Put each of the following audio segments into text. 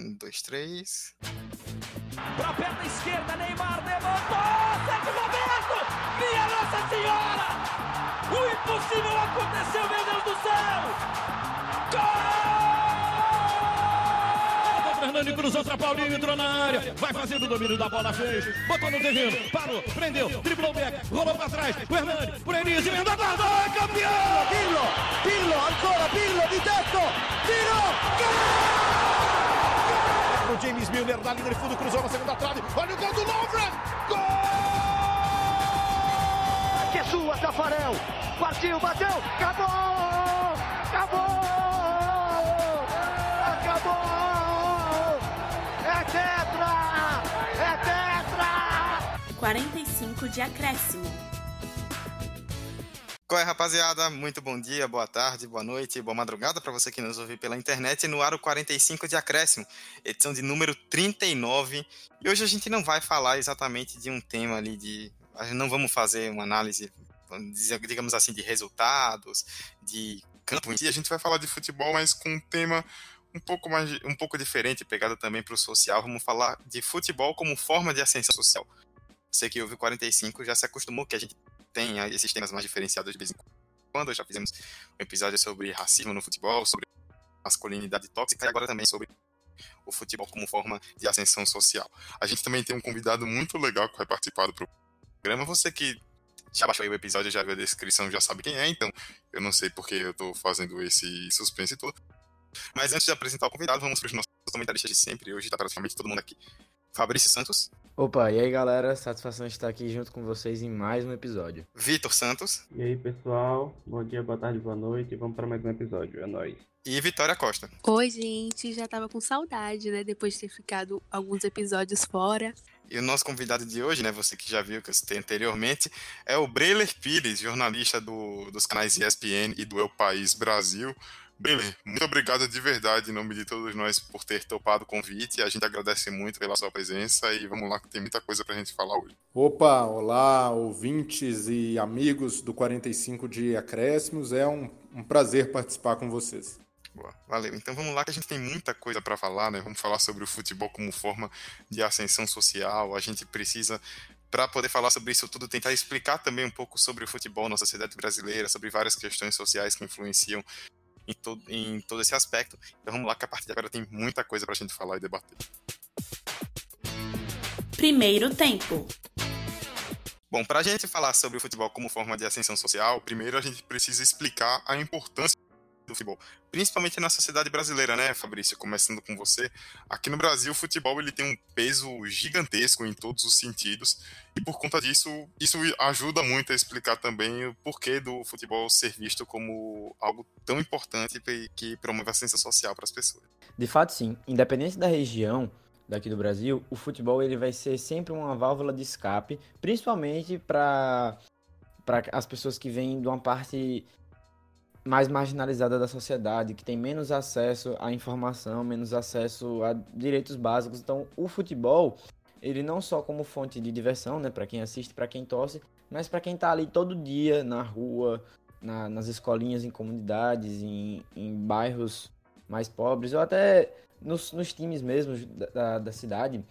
Um, dois, três. Pra perna esquerda, Neymar levantou! Sérgio Roberto! Minha Nossa Senhora! O impossível aconteceu, meu Deus do céu! Gol! Fernando cruzou pra Paulinho, entrou na área, vai fazendo o domínio da bola, fez, botou no terreno, parou, prendeu, driblou o back, rolou pra trás, o Hernani, por Enis, emendou a guarda, é campeão! Pirlo, Pirlo, ancora Pirlo di tetto, tiro, gol! O James Milner na linha de fundo, cruzou na segunda trave, olha o gol do Lovren, gol! Que é sua, Tafarel, partiu, bateu, acabou, acabou, acabou, é tetra, é tetra! 45 de acréscimo. Qual é, rapaziada? Muito bom dia, boa tarde, boa noite, boa madrugada para você que nos ouve pela internet no Aro 45 de Acréscimo, edição de número 39. E hoje a gente não vai falar exatamente de um tema ali de. Não vamos fazer uma análise, digamos assim, de resultados, de campo em. A gente vai falar de futebol, mas com um tema um pouco mais um pouco diferente, pegada também para o social. Vamos falar de futebol como forma de ascensão social. Você que ouve 45 já se acostumou que a gente tem esses temas mais diferenciados de vez em quando. Já fizemos um episódio sobre racismo no futebol, sobre masculinidade tóxica e agora também sobre o futebol como forma de ascensão social. A gente também tem um convidado muito legal que vai participar do programa. Você que já baixou aí o episódio, já viu a descrição, já sabe quem é, então eu não sei porque eu tô fazendo esse suspense todo. Mas antes de apresentar o convidado, vamos para os nossos comentaristas de sempre. Hoje está praticamente todo mundo aqui. Fabrício Santos. Opa, e aí galera, satisfação de estar aqui junto com vocês em mais um episódio. Vitor Santos. E aí pessoal, bom dia, boa tarde, boa noite, vamos para mais um episódio, é nóis. E Vitória Costa. Oi gente, já tava com saudade, né, depois de ter ficado alguns episódios fora. E o nosso convidado de hoje, né, você que já viu que eu citei anteriormente, é o Breiler Pires, jornalista do, dos canais ESPN e do El País Brasil. Bem, muito obrigado de verdade, em nome de todos nós, por ter topado o convite. A gente agradece muito pela sua presença e vamos lá, que tem muita coisa pra gente falar hoje. Opa, olá, ouvintes e amigos do 45 de Acréscimos. É um, um prazer participar com vocês. Boa, valeu. Então vamos lá, que a gente tem muita coisa para falar, né? Vamos falar sobre o futebol como forma de ascensão social. A gente precisa para poder falar sobre isso tudo, tentar explicar também um pouco sobre o futebol na sociedade brasileira, sobre várias questões sociais que influenciam em todo, em todo esse aspecto. Então vamos lá, que a partir de agora tem muita coisa para a gente falar e debater. Primeiro tempo. Bom, para a gente falar sobre o futebol como forma de ascensão social, primeiro a gente precisa explicar a importância do futebol, principalmente na sociedade brasileira, né, Fabrício? Começando com você, aqui no Brasil o futebol ele tem um peso gigantesco em todos os sentidos e por conta disso isso ajuda muito a explicar também o porquê do futebol ser visto como algo tão importante que promove a ascensão social para as pessoas. De fato, sim. Independente da região daqui do Brasil, o futebol ele vai ser sempre uma válvula de escape, principalmente para para as pessoas que vêm de uma parte mais marginalizada da sociedade, que tem menos acesso à informação, menos acesso a direitos básicos. Então, o futebol, ele não só como fonte de diversão, né, para quem assiste, para quem torce, mas para quem está ali todo dia na rua, na, nas escolinhas, em comunidades, em, em bairros mais pobres, ou até nos, nos times mesmo da, da cidade.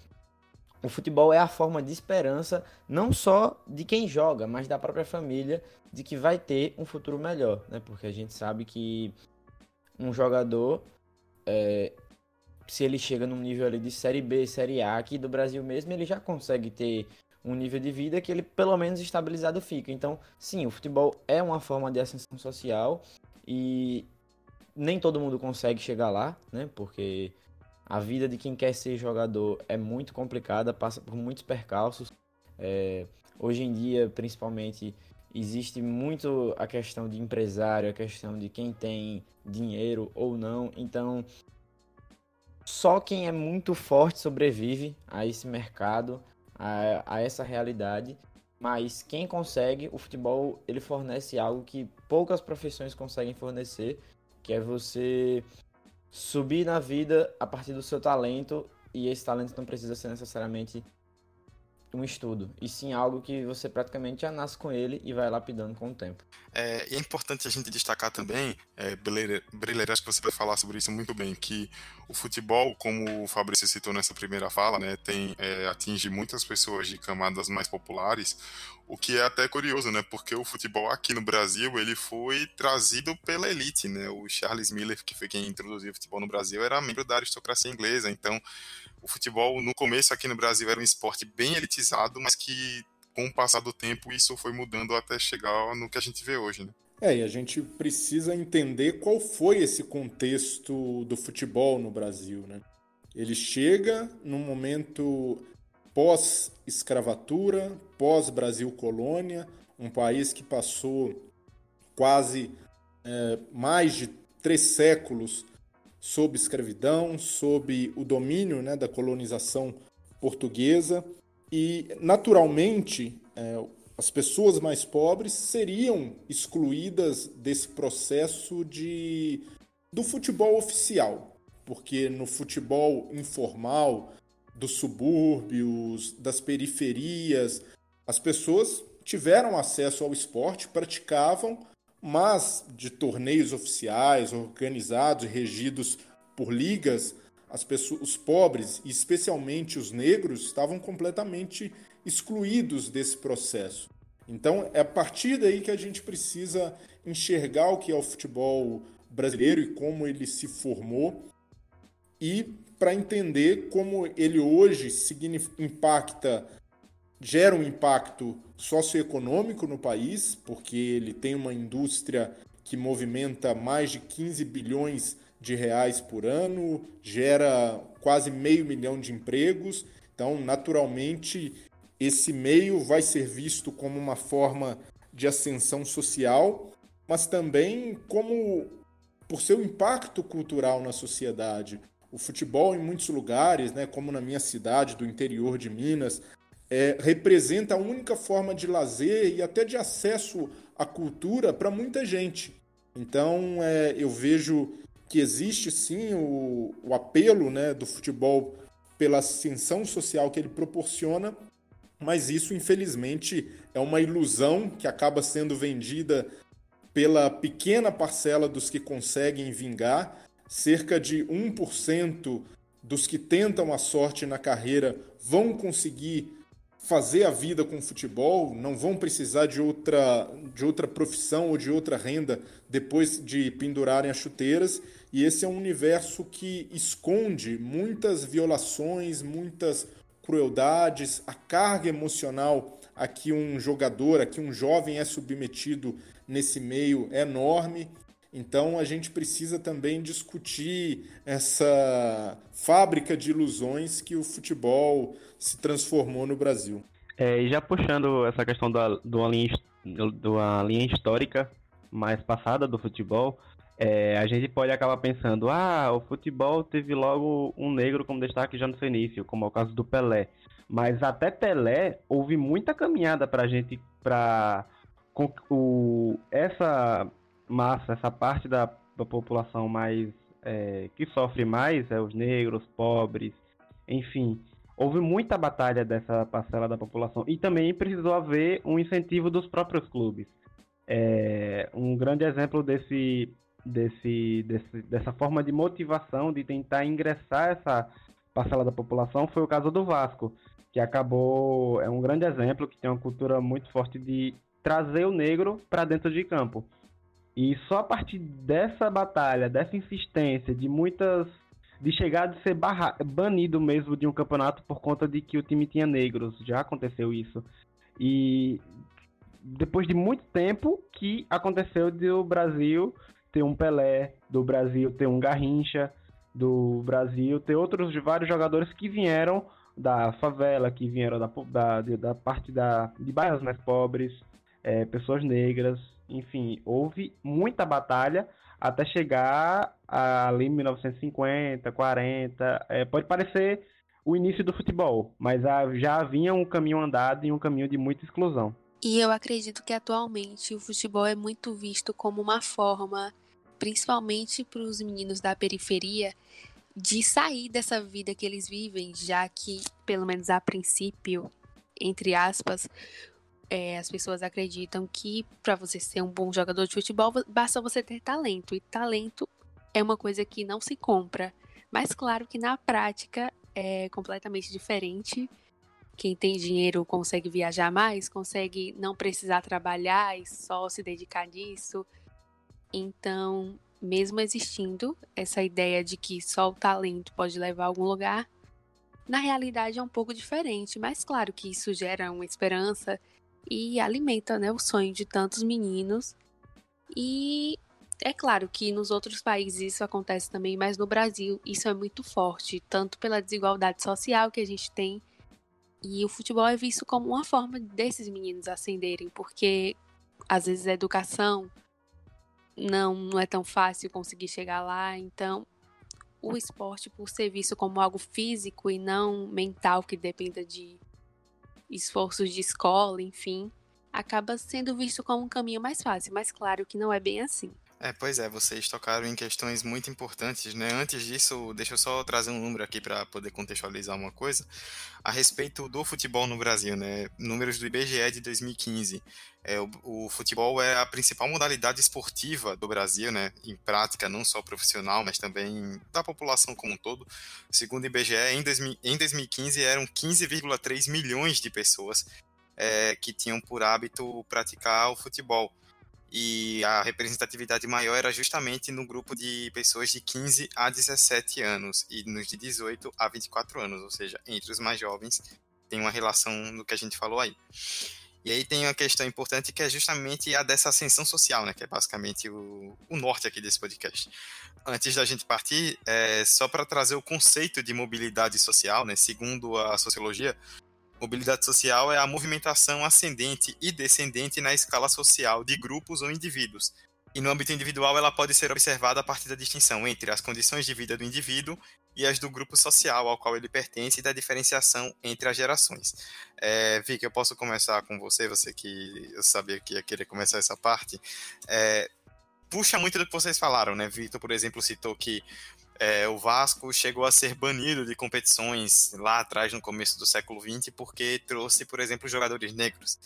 O futebol é a forma de esperança não só de quem joga, mas da própria família de que vai ter um futuro melhor, né? Porque a gente sabe que um jogador, é, se ele chega num nível ali de Série B, Série A aqui do Brasil mesmo, ele já consegue ter um nível de vida que ele pelo menos estabilizado fica. Então, sim, o futebol é uma forma de ascensão social e nem todo mundo consegue chegar lá, né? Porque a vida de quem quer ser jogador é muito complicada, passa por muitos percalços. É, hoje em dia, principalmente, existe muito a questão de empresário, a questão de quem tem dinheiro ou não. Então, só quem é muito forte sobrevive a esse mercado, a, a essa realidade. Mas quem consegue, o futebol ele fornece algo que poucas profissões conseguem fornecer, que é você subir na vida a partir do seu talento e esse talento não precisa ser necessariamente um estudo, e sim algo que você praticamente já nasce com ele e vai lapidando com o tempo. É, é importante a gente destacar também, é, Breler, acho que você vai falar sobre isso muito bem, que o futebol, como o Fabrício citou nessa primeira fala, né, tem, é, atinge muitas pessoas de camadas mais populares, o que é até curioso, né, porque o futebol aqui no Brasil, ele foi trazido pela elite, né, o Charles Miller, que foi quem introduziu o futebol no Brasil, era membro da aristocracia inglesa, então o futebol no começo aqui no Brasil era um esporte bem elitizado, mas que com o passar do tempo isso foi mudando até chegar no que a gente vê hoje, né? É, e a gente precisa entender qual foi esse contexto do futebol no Brasil, né? Ele chega num momento pós-escravatura, pós-Brasil colônia, um país que passou quase é, mais de três séculos sob escravidão, sob o domínio né, da colonização portuguesa. E, naturalmente, é, as pessoas mais pobres seriam excluídas desse processo de, do futebol oficial, porque no futebol informal, dos subúrbios, das periferias, as pessoas tiveram acesso ao esporte, praticavam, mas de torneios oficiais, organizados e regidos por ligas, as pessoas, os pobres, e especialmente os negros, estavam completamente excluídos desse processo. Então, é a partir daí que a gente precisa enxergar o que é o futebol brasileiro e como ele se formou e para entender como ele hoje impacta gera um impacto socioeconômico no país, porque ele tem uma indústria que movimenta mais de 15 bilhões de reais por ano, gera quase meio milhão de empregos. Então, naturalmente, esse meio vai ser visto como uma forma de ascensão social, mas também como por seu impacto cultural na sociedade. O futebol em muitos lugares, né, como na minha cidade do interior de Minas, é, representa a única forma de lazer e até de acesso à cultura para muita gente. Então, é, eu vejo que existe sim o, o apelo né, do futebol pela ascensão social que ele proporciona, mas isso, infelizmente, é uma ilusão que acaba sendo vendida pela pequena parcela dos que conseguem vingar. Cerca de 1% dos que tentam a sorte na carreira vão conseguir fazer a vida com futebol, não vão precisar de outra, de outra profissão ou de outra renda depois de pendurarem as chuteiras. E esse é um universo que esconde muitas violações, muitas crueldades, a carga emocional a que um jogador, a que um jovem é submetido nesse meio é enorme. Então a gente precisa também discutir essa fábrica de ilusões que o futebol se transformou no Brasil. É, e já puxando essa questão da, uma linha, uma linha histórica mais passada do futebol, é, a gente pode acabar pensando, ah, o futebol teve logo um negro como destaque já no seu início, como é o caso do Pelé. Mas até Pelé houve muita caminhada para a gente, para o, essa massa, essa parte da, da população mais é, que sofre mais, é os negros, pobres, enfim. Houve muita batalha dessa parcela da população e também precisou haver um incentivo dos próprios clubes. É, um grande exemplo desse, desse, desse, dessa forma de motivação de tentar ingressar essa parcela da população foi o caso do Vasco, que acabou é um grande exemplo que tem uma cultura muito forte de trazer o negro para dentro de campo. E só a partir dessa batalha, dessa insistência, de muitas. de chegar de ser barra, banido mesmo de um campeonato por conta de que o time tinha negros. Já aconteceu isso. E depois de muito tempo que aconteceu do Brasil ter um Pelé, do Brasil ter um Garrincha, do Brasil ter outros vários jogadores que vieram da favela, que vieram da, da, da parte da, de bairros mais pobres, é, pessoas negras, enfim, houve muita batalha até chegar ali em 1950, 40. É, pode parecer o início do futebol, mas já havia um caminho andado e um caminho de muita exclusão. E eu acredito que atualmente o futebol é muito visto como uma forma, principalmente para os meninos da periferia, de sair dessa vida que eles vivem, já que, pelo menos a princípio, entre aspas, é, as pessoas acreditam que para você ser um bom jogador de futebol basta você ter talento e talento é uma coisa que não se compra. Mas claro que na prática é completamente diferente. Quem tem dinheiro consegue viajar mais, consegue não precisar trabalhar e só se dedicar nisso. Então, mesmo existindo essa ideia de que só o talento pode levar a algum lugar, na realidade é um pouco diferente, mas claro que isso gera uma esperança e alimenta né, o sonho de tantos meninos. E é claro que nos outros países isso acontece também, mas no Brasil isso é muito forte, tanto pela desigualdade social que a gente tem. E o futebol é visto como uma forma desses meninos ascenderem, porque às vezes a educação não, não é tão fácil conseguir chegar lá, então o esporte, por ser visto como algo físico e não mental, que dependa de esforços de escola, enfim, acaba sendo visto como um caminho mais fácil, mas claro que não é bem assim. É, pois é, vocês tocaram em questões muito importantes, né? Antes disso, deixa eu só trazer um número aqui para poder contextualizar uma coisa a respeito do futebol no Brasil, né? Números do IBGE de 2015. É, o, o, futebol é a principal modalidade esportiva do Brasil, né? Em prática, não só profissional, mas também da população como um todo. Segundo o IBGE, em, 2000, em 2015 eram 15,3 milhões de pessoas é, que tinham por hábito praticar o futebol e a representatividade maior era justamente no grupo de pessoas de 15 a 17 anos e nos de 18 a 24 anos, ou seja, entre os mais jovens tem uma relação do que a gente falou aí. E aí tem uma questão importante que é justamente a dessa ascensão social, né, que é basicamente o, o norte aqui desse podcast. Antes da gente partir, é, só para trazer o conceito de mobilidade social, né, segundo a sociologia, Mobilidade social é a movimentação ascendente e descendente na escala social de grupos ou indivíduos. E no âmbito individual, ela pode ser observada a partir da distinção entre as condições de vida do indivíduo e as do grupo social ao qual ele pertence e da diferenciação entre as gerações. É, Vicky, eu posso começar com você, você que eu sabia que ia querer começar essa parte. É, puxa muito do que vocês falaram, né? Vitor, por exemplo, citou que é, o Vasco chegou a ser banido de competições lá atrás, no começo do século XX, porque trouxe, por exemplo, jogadores negros.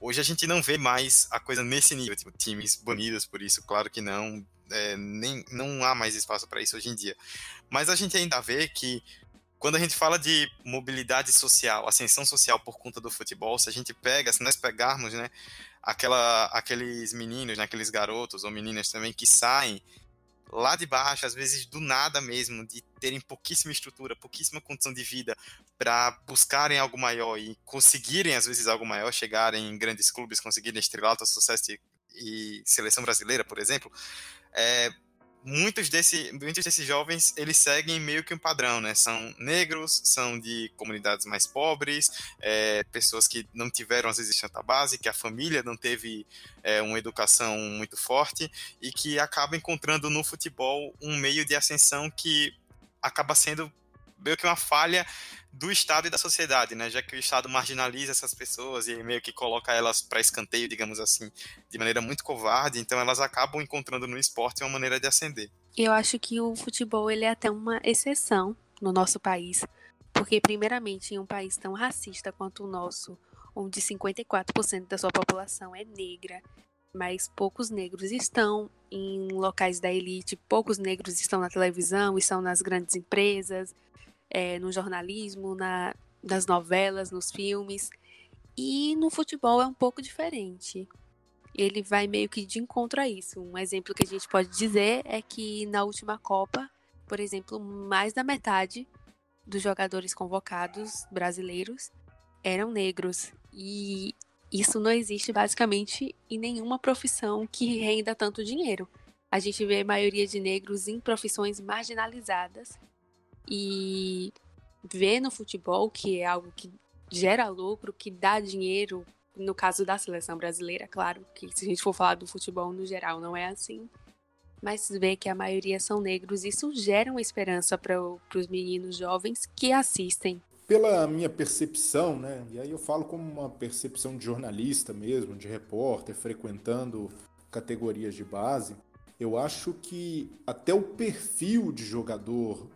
Hoje a gente não vê mais a coisa nesse nível, tipo, times banidos por isso, claro que não, é, nem, não há mais espaço para isso hoje em dia. Mas a gente ainda vê que quando a gente fala de mobilidade social, ascensão social por conta do futebol, se a gente pega, se nós pegarmos, né, aquela, aqueles meninos, né, aqueles garotos ou meninas também que saem lá de baixo, às vezes do nada mesmo, de terem pouquíssima estrutura, pouquíssima condição de vida para buscarem algo maior e conseguirem às vezes algo maior, chegarem em grandes clubes, conseguirem estrelato, sucesso e, e seleção brasileira, por exemplo, é, muitos, desse, muitos desses jovens eles seguem meio que um padrão, né? São negros, são de comunidades mais pobres, é, pessoas que não tiveram às vezes tanta base, que a família não teve é, uma educação muito forte e que acabam encontrando no futebol um meio de ascensão que acaba sendo meio que uma falha do Estado e da sociedade, né? Já que o Estado marginaliza essas pessoas e meio que coloca elas para escanteio, digamos assim, de maneira muito covarde, então elas acabam encontrando no esporte uma maneira de ascender. Eu acho que o futebol ele é até uma exceção no nosso país, porque primeiramente em um país tão racista quanto o nosso, onde 54% da sua população é negra, mas poucos negros estão em locais da elite, poucos negros estão na televisão, estão nas grandes empresas, é, no jornalismo, na, nas novelas, nos filmes. E no futebol é um pouco diferente. Ele vai meio que de encontro a isso. Um exemplo que a gente pode dizer é que na última Copa, por exemplo, mais da metade dos jogadores convocados brasileiros eram negros. E isso não existe basicamente em nenhuma profissão que renda tanto dinheiro. A gente vê a maioria de negros em profissões marginalizadas e ver no futebol, que é algo que gera lucro, que dá dinheiro, no caso da seleção brasileira, claro, que se a gente for falar do futebol no geral, não é assim. Mas ver que a maioria são negros, isso gera uma esperança para os meninos jovens que assistem. Pela minha percepção, né? E aí eu falo como uma percepção de jornalista mesmo, de repórter, frequentando categorias de base, eu acho que até o perfil de jogador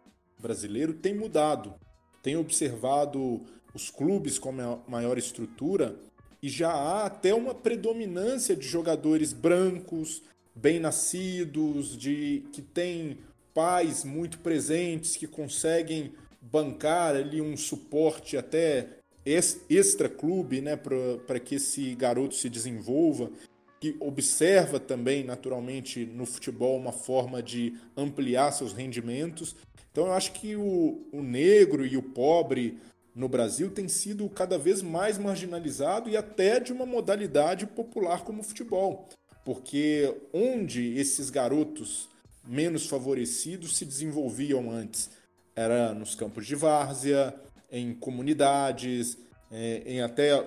brasileiro tem mudado. tenho observado os clubes com maior estrutura e já há até uma predominância de jogadores brancos, bem nascidos, de que têm pais muito presentes, que conseguem bancar ali um suporte até extra clube, né, para que esse garoto se desenvolva, que observa também naturalmente no futebol uma forma de ampliar seus rendimentos. Então eu acho que o, o negro e o pobre no Brasil tem sido cada vez mais marginalizado e até de uma modalidade popular como o futebol. Porque onde esses garotos menos favorecidos se desenvolviam antes? Era nos campos de várzea, em comunidades, é, em até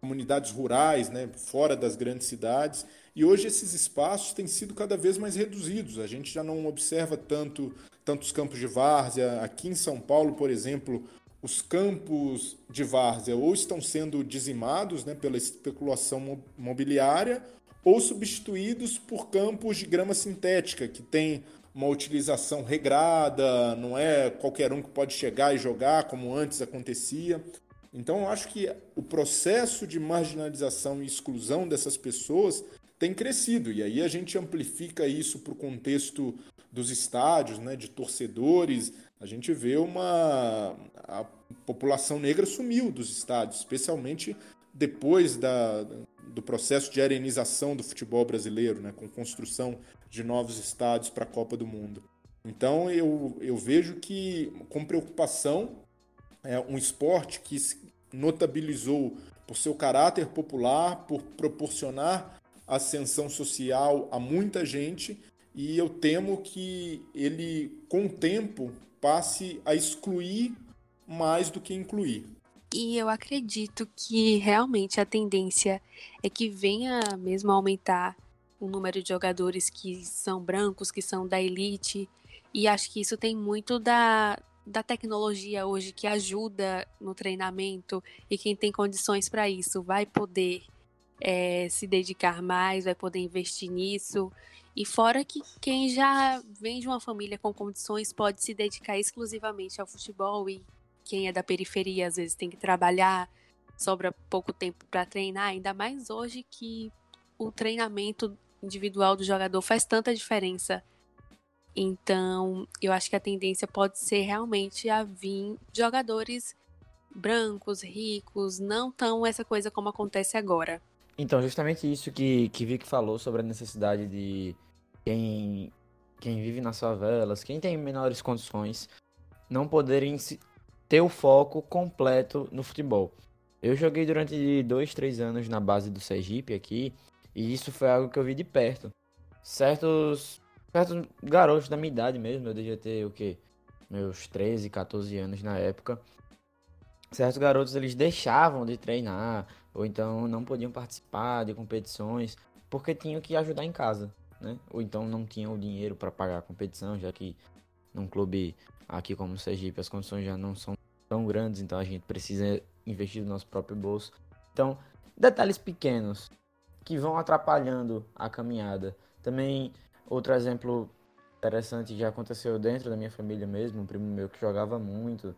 comunidades rurais, né, fora das grandes cidades. E hoje esses espaços têm sido cada vez mais reduzidos. A gente já não observa tanto tantos campos de várzea. Aqui em São Paulo, por exemplo, os campos de várzea ou estão sendo dizimados né, pela especulação mobiliária ou substituídos por campos de grama sintética, que tem uma utilização regrada, não é qualquer um que pode chegar e jogar como antes acontecia. Então, eu acho que o processo de marginalização e exclusão dessas pessoas tem crescido, e aí a gente amplifica isso para o contexto dos estádios, né, de torcedores, a gente vê uma. A população negra sumiu dos estádios, especialmente depois da, do processo de arenização do futebol brasileiro, né, com construção de novos estádios para a Copa do Mundo. Então eu, eu vejo que, com preocupação, é um esporte que notabilizou por seu caráter popular, por proporcionar ascensão social a muita gente, e eu temo que ele, com o tempo, passe a excluir mais do que incluir. E eu acredito que realmente a tendência é que venha mesmo aumentar o número de jogadores que são brancos, que são da elite. E acho que isso tem muito da, da tecnologia hoje que ajuda no treinamento. E quem tem condições para isso vai poder é, se dedicar mais, vai poder investir nisso. E fora que quem já vem de uma família com condições pode se dedicar exclusivamente ao futebol e quem é da periferia às vezes tem que trabalhar, sobra pouco tempo para treinar, ainda mais hoje que o treinamento individual do jogador faz tanta diferença. Então, eu acho que a tendência pode ser realmente a vir jogadores brancos, ricos, não tão essa coisa como acontece agora. Então, justamente isso que, que Vic falou sobre a necessidade de quem, quem vive nas favelas, quem tem menores condições, não poderem ter o foco completo no futebol. Eu joguei durante dois, três anos na base do Sergipe aqui, e isso foi algo que eu vi de perto. Certos, certos garotos da minha idade mesmo, eu devia ter o quê? Meus 13, 14 anos na época. Certos garotos eles deixavam de treinar, ou então não podiam participar de competições, porque tinham que ajudar em casa né? Ou então não tinham o dinheiro para pagar a competição, já que num clube aqui como o Sergipe as condições já não são tão grandes, então a gente precisa investir no nosso próprio bolso. Então, detalhes pequenos que vão atrapalhando a caminhada. Também outro exemplo interessante já aconteceu dentro da minha família mesmo, um primo meu que jogava muito,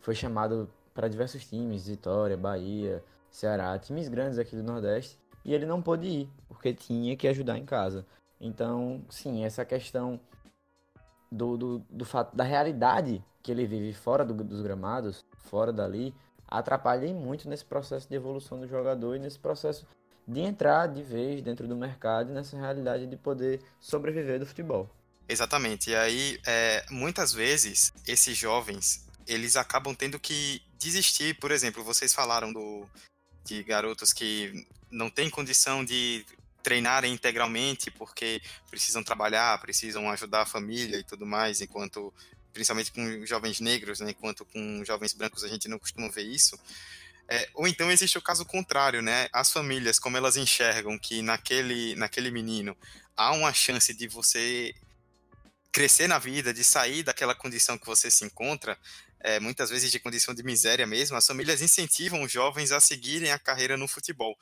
foi chamado para diversos times, Vitória, Bahia, Ceará, times grandes aqui do Nordeste, e ele não pôde ir, porque tinha que ajudar em casa. Então, sim, essa questão do, do, do fato da realidade que ele vive fora do, dos gramados, fora dali, atrapalha muito nesse processo de evolução do jogador e nesse processo de entrar de vez dentro do mercado nessa realidade de poder sobreviver do futebol. Exatamente. E aí, é, muitas vezes, esses jovens, eles acabam tendo que desistir. Por exemplo, vocês falaram do, de garotos que não têm condição de treinarem integralmente porque precisam trabalhar, precisam ajudar a família e tudo mais, enquanto principalmente com jovens negros, né, enquanto com jovens brancos a gente não costuma ver isso. É, ou então existe o caso contrário, né? As famílias, como elas enxergam que naquele, naquele menino há uma chance de você crescer na vida, de sair daquela condição que você se encontra, é, muitas vezes de condição de miséria mesmo, as famílias incentivam os jovens a seguirem a carreira no futebol.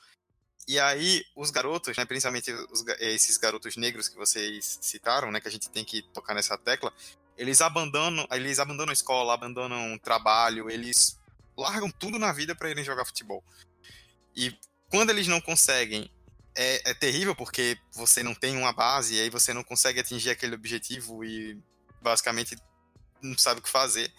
E aí, os garotos, né, principalmente os, esses garotos negros que vocês citaram, né, que a gente tem que tocar nessa tecla, eles abandonam, eles abandonam a escola, abandonam o trabalho, eles largam tudo na vida para irem jogar futebol. E quando eles não conseguem, é, é, terrível porque você não tem uma base e aí você não consegue atingir aquele objetivo e basicamente não sabe o que fazer.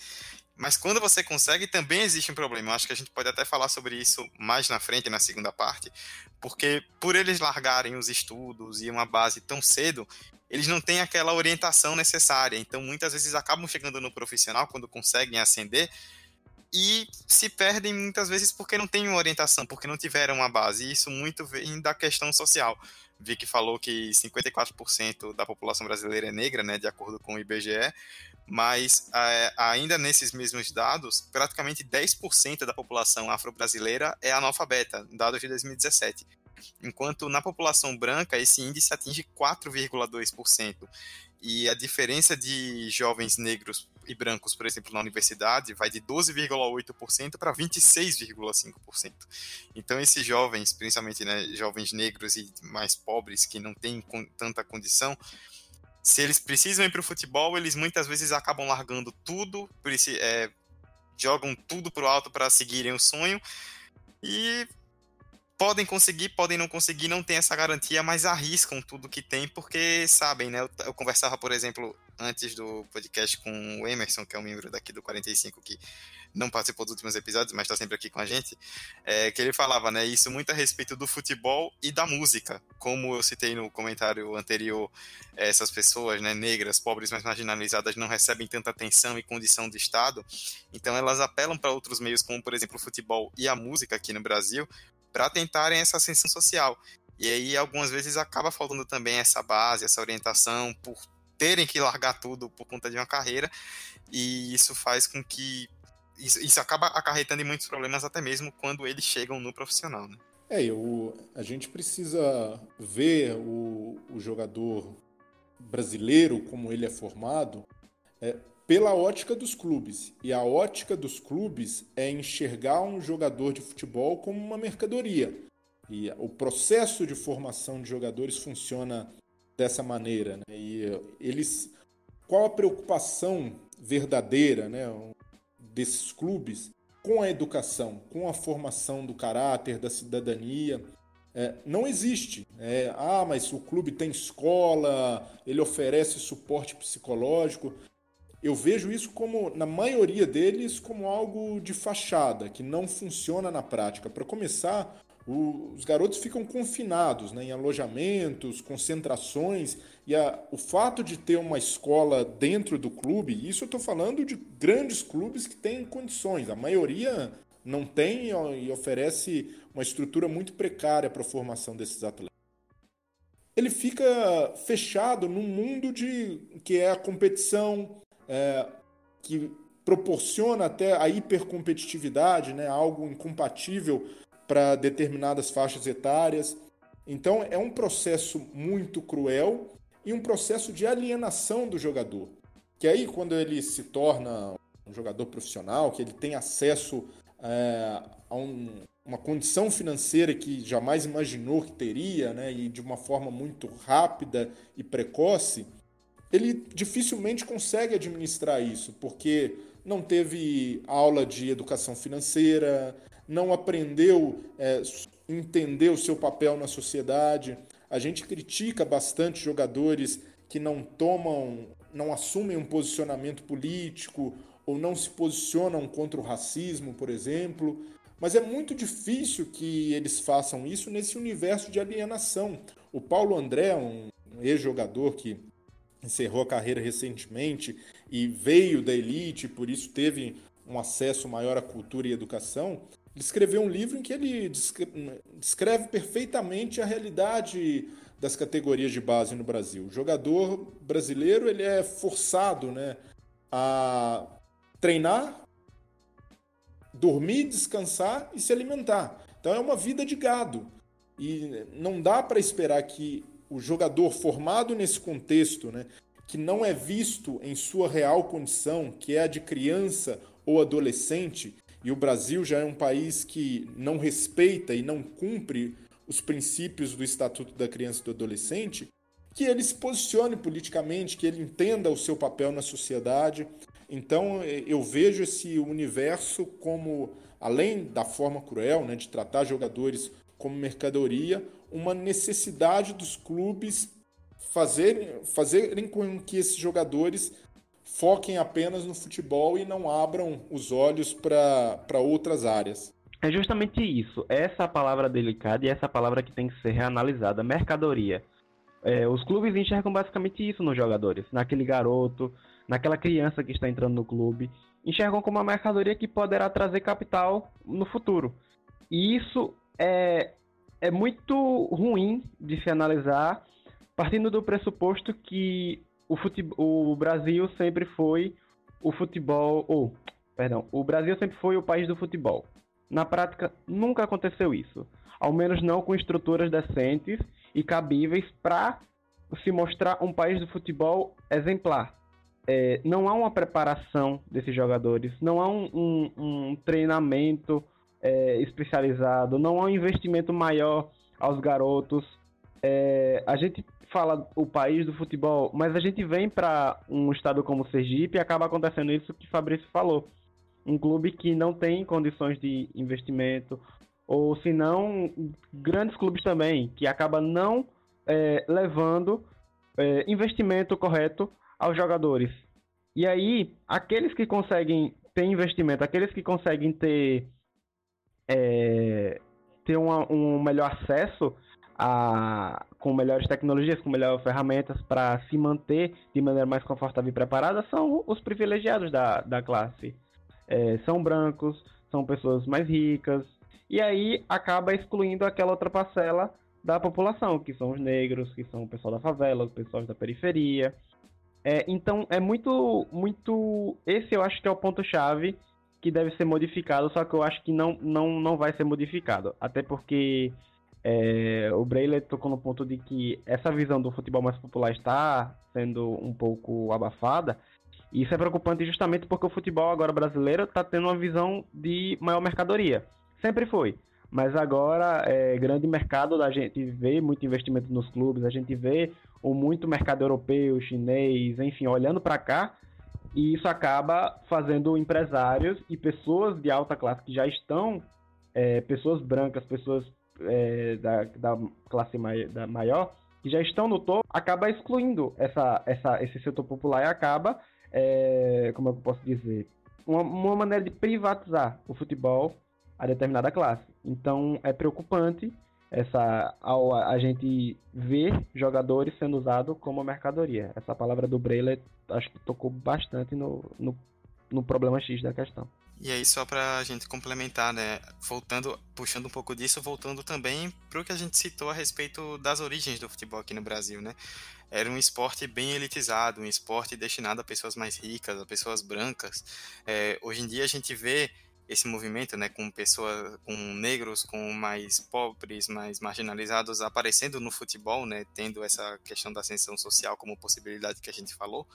Mas quando você consegue, também existe um problema. Eu acho que a gente pode até falar sobre isso mais na frente, na segunda parte, porque por eles largarem os estudos e uma base tão cedo, eles não têm aquela orientação necessária. Então, muitas vezes acabam chegando no profissional quando conseguem ascender e se perdem muitas vezes porque não têm uma orientação, porque não tiveram uma base. E isso muito vem da questão social. Vi que falou que 54% da população brasileira é negra, né, de acordo com o IBGE, mas é, ainda nesses mesmos dados, praticamente 10% da população afro-brasileira é analfabeta, dados de 2017 enquanto na população branca esse índice atinge 4,2%. E a diferença de jovens negros e brancos, por exemplo, na universidade, vai de 12,8% para 26,5%. Então, esses jovens, principalmente né, jovens negros e mais pobres, que não têm tanta condição, se eles precisam ir para o futebol, eles muitas vezes acabam largando tudo, é, jogam tudo para o alto para seguirem o sonho e podem conseguir, podem não conseguir, não tem essa garantia, mas arriscam tudo que tem, porque sabem, né? Eu, eu, conversava, por exemplo, antes do podcast com o Emerson, que é um membro daqui do 45, que não participou dos últimos episódios, mas está sempre aqui com a gente, é, que ele falava, né? Isso muito a respeito do futebol e da música. Como eu citei no comentário anterior, essas pessoas, né, negras, pobres, mais marginalizadas, não recebem tanta atenção e condição de Estado, então elas apelam para outros meios, como, por exemplo, o futebol e a música aqui no Brasil, para tentarem essa ascensão social. E aí, algumas vezes, acaba faltando também essa base, essa orientação, por terem que largar tudo por conta de uma carreira, e isso faz com que. Isso, isso acaba acarretando em muitos problemas, até mesmo quando eles chegam no profissional. Né? É, eu, a gente precisa ver o, o jogador brasileiro, como ele é formado, é, pela ótica dos clubes. E a ótica dos clubes é enxergar um jogador de futebol como uma mercadoria. E o processo de formação de jogadores funciona dessa maneira. Né? E eles, qual a preocupação verdadeira né, desses clubes com a educação, com a formação do caráter, da cidadania? É, não existe. É, ah, mas o clube tem escola, ele oferece suporte psicológico eu vejo isso como, na maioria deles, como algo de fachada, que não funciona na prática. Para começar, os garotos ficam confinados né, em alojamentos, concentrações, e a, o fato de ter uma escola dentro do clube, isso eu estou falando de grandes clubes que têm condições, a maioria não tem e oferece uma estrutura muito precária para a formação desses atletas. Ele fica fechado num mundo de que é a competição, é, que proporciona até a hipercompetitividade, né, algo incompatível para determinadas faixas etárias. Então é um processo muito cruel e um processo de alienação do jogador. Que aí quando ele se torna um jogador profissional, que ele tem acesso é, a um, uma condição financeira que jamais imaginou que teria, né, e de uma forma muito rápida e precoce, ele dificilmente consegue administrar isso, porque não teve aula de educação financeira, não aprendeu é, entender o seu papel na sociedade. A gente critica bastante jogadores que não tomam, não assumem um posicionamento político ou não se posicionam contra o racismo, por exemplo. Mas é muito difícil que eles façam isso nesse universo de alienação. O Paulo André, um ex-jogador que encerrou a carreira recentemente e veio da elite, por isso teve um acesso maior à cultura e educação, ele escreveu um livro em que ele descreve perfeitamente a realidade das categorias de base no Brasil. O jogador brasileiro ele é forçado né, a treinar, dormir, descansar e se alimentar. Então é uma vida de gado. E não dá para esperar que o jogador formado nesse contexto, né, que não é visto em sua real condição, que é a de criança ou adolescente, e o Brasil já é um país que não respeita e não cumpre os princípios do Estatuto da Criança e do Adolescente, que ele se posicione politicamente, que ele entenda o seu papel na sociedade. Então eu vejo esse universo como, além da forma cruel né, de tratar jogadores como mercadoria, uma necessidade dos clubes fazerem, fazerem com que esses jogadores foquem apenas no futebol e não abram os olhos para outras áreas. É justamente isso. Essa palavra delicada e essa palavra que tem que ser reanalisada. Mercadoria. É, os clubes enxergam basicamente isso nos jogadores, naquele garoto, naquela criança que está entrando no clube. Enxergam como uma mercadoria que poderá trazer capital no futuro. E isso é, é muito ruim de se analisar, partindo do pressuposto que o, futebol, o Brasil sempre foi o futebol. Ou, perdão, o Brasil sempre foi o país do futebol. Na prática, nunca aconteceu isso. Ao menos não com estruturas decentes e cabíveis para se mostrar um país do futebol exemplar. É, não há uma preparação desses jogadores, não há um, um, um treinamento é, especializado, não há um investimento maior aos garotos. É, a gente fala o país do futebol, mas a gente vem para um estado como Sergipe e acaba acontecendo isso que Fabrício falou. Um clube que não tem condições de investimento, ou se não, grandes clubes também, que acaba não é, levando é, investimento correto aos jogadores. E aí, aqueles que conseguem ter investimento, aqueles que conseguem ter, é, ter uma, um melhor acesso a, com melhores tecnologias, com melhores ferramentas para se manter de maneira mais confortável e preparada, são os privilegiados da, da classe. É, são brancos, são pessoas mais ricas, e aí acaba excluindo aquela outra parcela da população, que são os negros, que são o pessoal da favela, os pessoal da periferia. É, então é muito, muito. Esse eu acho que é o ponto-chave que deve ser modificado, só que eu acho que não, não, não vai ser modificado. Até porque é, o Breyer tocou no ponto de que essa visão do futebol mais popular está sendo um pouco abafada. E isso é preocupante justamente porque o futebol agora brasileiro está tendo uma visão de maior mercadoria. Sempre foi. Mas agora é grande mercado, a gente vê muito investimento nos clubes, a gente vê o muito mercado europeu, chinês, enfim, olhando para cá, e isso acaba fazendo empresários e pessoas de alta classe que já estão, é, pessoas brancas, pessoas é, da, da classe mai, da maior, que já estão no topo, acaba excluindo essa, essa, esse setor popular e acaba, é, como eu posso dizer, uma, uma maneira de privatizar o futebol a determinada classe. Então é preocupante essa ao a gente ver jogadores sendo usados como mercadoria. Essa palavra do Breler acho que tocou bastante no, no, no problema X da questão. E aí, só para a gente complementar, né? Voltando, puxando um pouco disso, voltando também para o que a gente citou a respeito das origens do futebol aqui no Brasil, né? Era um esporte bem elitizado, um esporte destinado a pessoas mais ricas, a pessoas brancas. É, hoje em dia a gente vê esse movimento, né, com pessoas, com negros, com mais pobres, mais marginalizados aparecendo no futebol, né, tendo essa questão da ascensão social como possibilidade que a gente falou.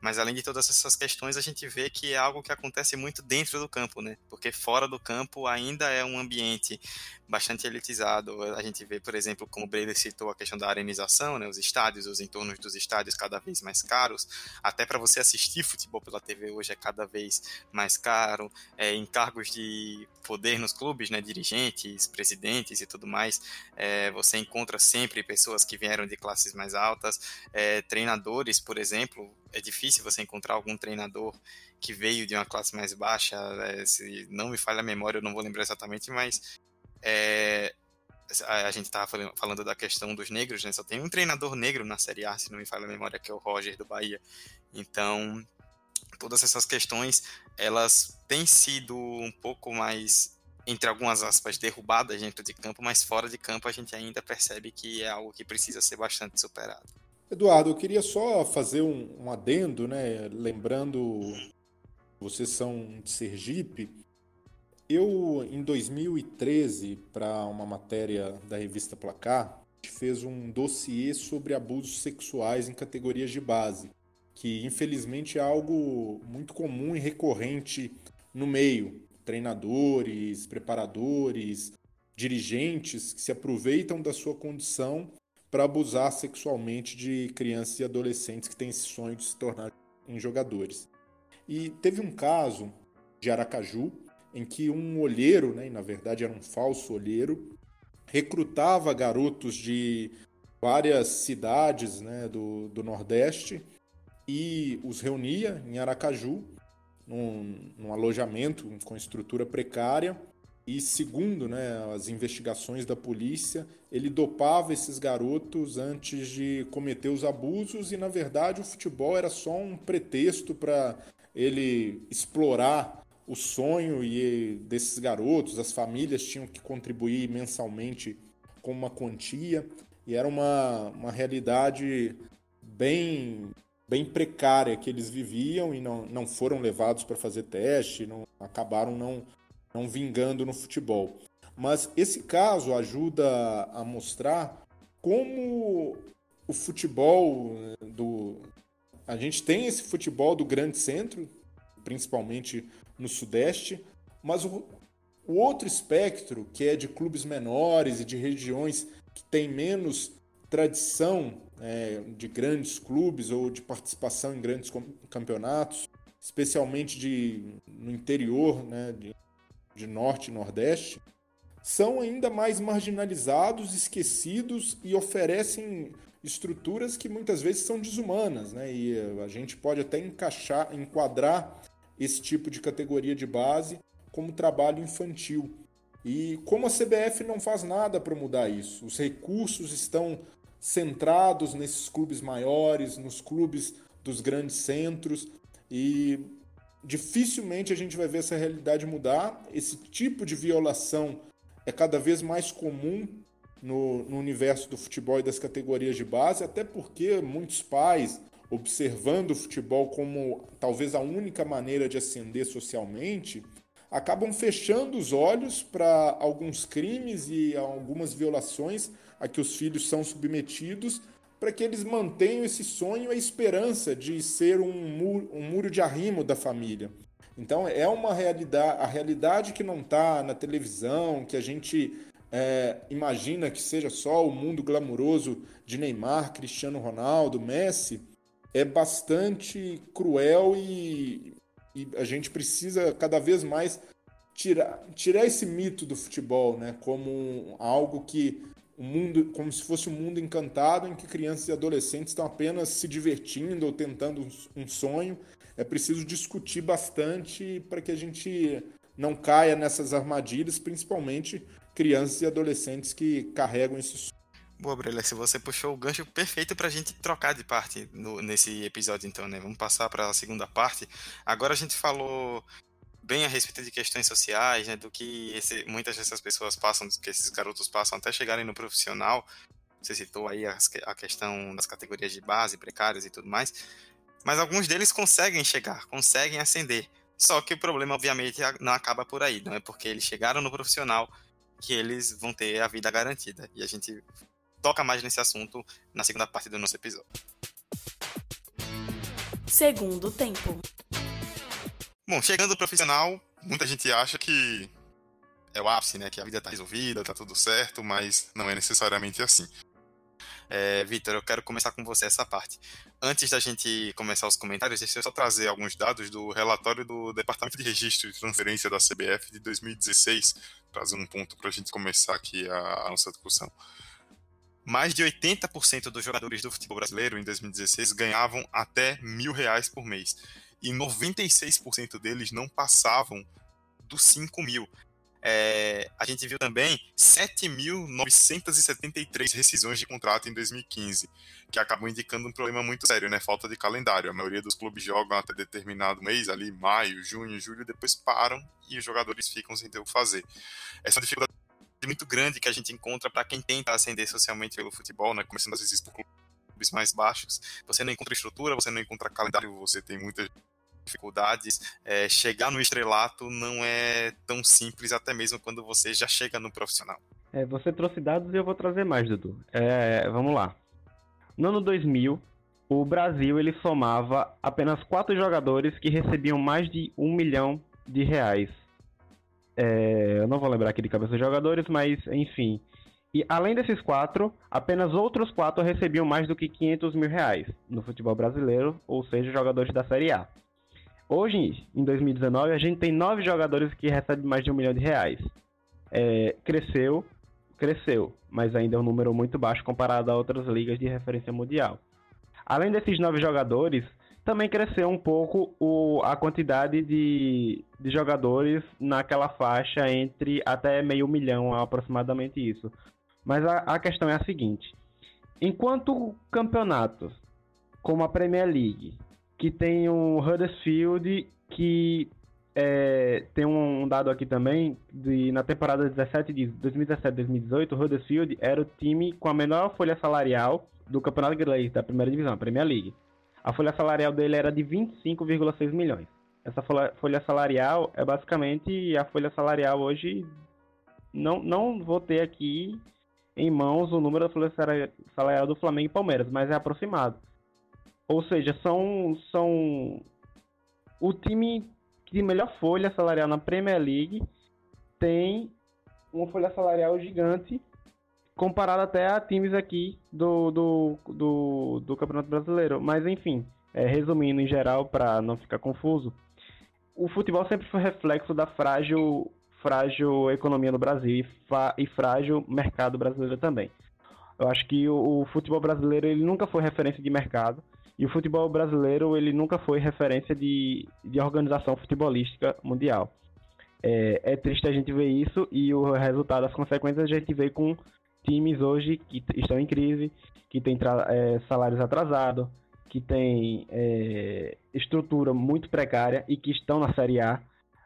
Mas além de todas essas questões, a gente vê que é algo que acontece muito dentro do campo, né? Porque fora do campo ainda é um ambiente bastante elitizado. A gente vê, por exemplo, como o Brady citou a questão da arenização, né? Os estádios, os entornos dos estádios cada vez mais caros. Até para você assistir futebol pela TV hoje é cada vez mais caro. É, encargos de poder nos clubes, né? Dirigentes, presidentes e tudo mais. É, você encontra sempre pessoas que vieram de classes mais altas. É, treinadores, por exemplo, é difícil você encontrar algum treinador que veio de uma classe mais baixa. É, se não me falha a memória, eu não vou lembrar exatamente, mas é, a gente estava falando da questão dos negros, né? Só tem um treinador negro na Série A, se não me falha a memória, que é o Roger do Bahia. Então, todas essas questões, elas têm sido um pouco mais, entre algumas aspas, derrubadas dentro de campo, mas fora de campo a gente ainda percebe que é algo que precisa ser bastante superado. Eduardo, eu queria só fazer um, um adendo, né? Lembrando, vocês são de Sergipe. Eu, em 2013, para uma matéria da revista Placar, fez um dossiê sobre abusos sexuais em categorias de base, que infelizmente é algo muito comum e recorrente no meio. Treinadores, preparadores, dirigentes que se aproveitam da sua condição para abusar sexualmente de crianças e adolescentes que têm esse sonho de se tornar em jogadores. E teve um caso de Aracaju em que um olheiro, né, na verdade era um falso olheiro, recrutava garotos de várias cidades né, do, do Nordeste e os reunia em Aracaju, num, num alojamento com estrutura precária, e segundo né, as investigações da polícia, ele dopava esses garotos antes de cometer os abusos e, na verdade, o futebol era só um pretexto para ele explorar o sonho e desses garotos. As famílias tinham que contribuir mensalmente com uma quantia e era uma, uma realidade bem bem precária que eles viviam e não, não foram levados para fazer teste, não acabaram não não vingando no futebol. Mas esse caso ajuda a mostrar como o futebol do. A gente tem esse futebol do grande centro, principalmente no Sudeste, mas o, o outro espectro, que é de clubes menores e de regiões que têm menos tradição é, de grandes clubes ou de participação em grandes campeonatos, especialmente de, no interior, né, de, de norte e nordeste, são ainda mais marginalizados, esquecidos e oferecem estruturas que muitas vezes são desumanas, né? E a gente pode até encaixar, enquadrar esse tipo de categoria de base como trabalho infantil. E como a CBF não faz nada para mudar isso, os recursos estão centrados nesses clubes maiores, nos clubes dos grandes centros e dificilmente a gente vai ver essa realidade mudar. Esse tipo de violação é cada vez mais comum no, no, universo do futebol e das categorias de base, até porque muitos pais, observando o futebol como talvez a única maneira de ascender socialmente, acabam fechando os olhos para alguns crimes e algumas violações a que os filhos são submetidos para que eles mantenham esse sonho e a esperança de ser um muro, um muro de arrimo da família. Então é uma realidade, a realidade que não está na televisão, que a gente é, imagina que seja só o mundo glamuroso de Neymar, Cristiano Ronaldo, Messi, é bastante cruel e, e a gente precisa cada vez mais tirar, tirar esse mito do futebol, né, como algo que um mundo como se fosse um mundo encantado em que crianças e adolescentes estão apenas se divertindo ou tentando um sonho. É preciso discutir bastante para que a gente não caia nessas armadilhas, principalmente crianças e adolescentes que carregam esse sonho. Boa, Brelé, se você puxou o gancho perfeito para a gente trocar de parte no, nesse episódio, então, né? Vamos passar para a segunda parte. Agora a gente falou bem a respeito de questões sociais, né, do que esse, muitas dessas pessoas passam, que esses garotos passam até chegarem no profissional. Você citou aí a, a questão das categorias de base, precárias e tudo mais. Mas alguns deles conseguem chegar, conseguem ascender. Só que o problema, obviamente, não acaba por aí. Não é porque eles chegaram no profissional que eles vão ter a vida garantida. E a gente toca mais nesse assunto na segunda parte do nosso episódio. Segundo tempo. Bom, chegando profissional, muita gente acha que é o ápice, né? Que a vida tá resolvida, tá tudo certo, mas não é necessariamente assim. É, Vitor, eu quero começar com você essa parte. Antes da gente começar os comentários, deixa eu só trazer alguns dados do relatório do Departamento de Registro e Transferência da CBF de 2016, trazer um ponto para a gente começar aqui a, a nossa discussão. Mais de 80% dos jogadores do futebol brasileiro em 2016 ganhavam até mil reais por mês e 96% deles não passavam dos 5 mil. É, a gente viu também 7.973 rescisões de contrato em 2015, que acabam indicando um problema muito sério, né? Falta de calendário. A maioria dos clubes jogam até determinado mês, ali maio, junho, julho, depois param e os jogadores ficam sem ter o que fazer. Essa dificuldade muito grande que a gente encontra para quem tenta ascender socialmente pelo futebol, né? Começando às vezes por clubes mais baixos. Você não encontra estrutura, você não encontra calendário, você tem muitas dificuldades. É, chegar no estrelato não é tão simples, até mesmo quando você já chega no profissional. É, você trouxe dados e eu vou trazer mais, Dudu. É, vamos lá. No ano 2000, o Brasil ele somava apenas quatro jogadores que recebiam mais de um milhão de reais. É, eu não vou lembrar aqui de cabeça dos jogadores, mas enfim. E além desses quatro, apenas outros quatro recebiam mais do que 500 mil reais no futebol brasileiro, ou seja, jogadores da Série A. Hoje, em 2019, a gente tem nove jogadores que recebem mais de um milhão de reais. É, cresceu, cresceu, mas ainda é um número muito baixo comparado a outras ligas de referência mundial. Além desses nove jogadores, também cresceu um pouco o, a quantidade de, de jogadores naquela faixa entre até meio milhão, aproximadamente isso. Mas a, a questão é a seguinte: enquanto campeonatos como a Premier League, que tem o Huddersfield, que é, tem um dado aqui também, de, na temporada 17 de 2017-2018, o Huddersfield era o time com a menor folha salarial do campeonato inglês, da primeira divisão, a Premier League. A folha salarial dele era de 25,6 milhões. Essa folha salarial é basicamente a folha salarial hoje. Não, não vou ter aqui em mãos o número da folha salarial do Flamengo e Palmeiras, mas é aproximado. Ou seja, são, são o time de melhor folha salarial na Premier League tem uma folha salarial gigante comparado até a times aqui do, do, do, do Campeonato Brasileiro. Mas enfim, é, resumindo em geral, para não ficar confuso, o futebol sempre foi reflexo da frágil frágil economia no Brasil e, e frágil mercado brasileiro também. Eu acho que o, o, futebol brasileiro ele nunca foi referência de mercado e o futebol brasileiro ele nunca foi referência de, de organização futebolística mundial. É, é triste a gente ver isso e o resultado, as consequências a gente vê com times hoje que estão em crise, que têm é, salários atrasados, que têm é, estrutura muito precária e que estão na Série A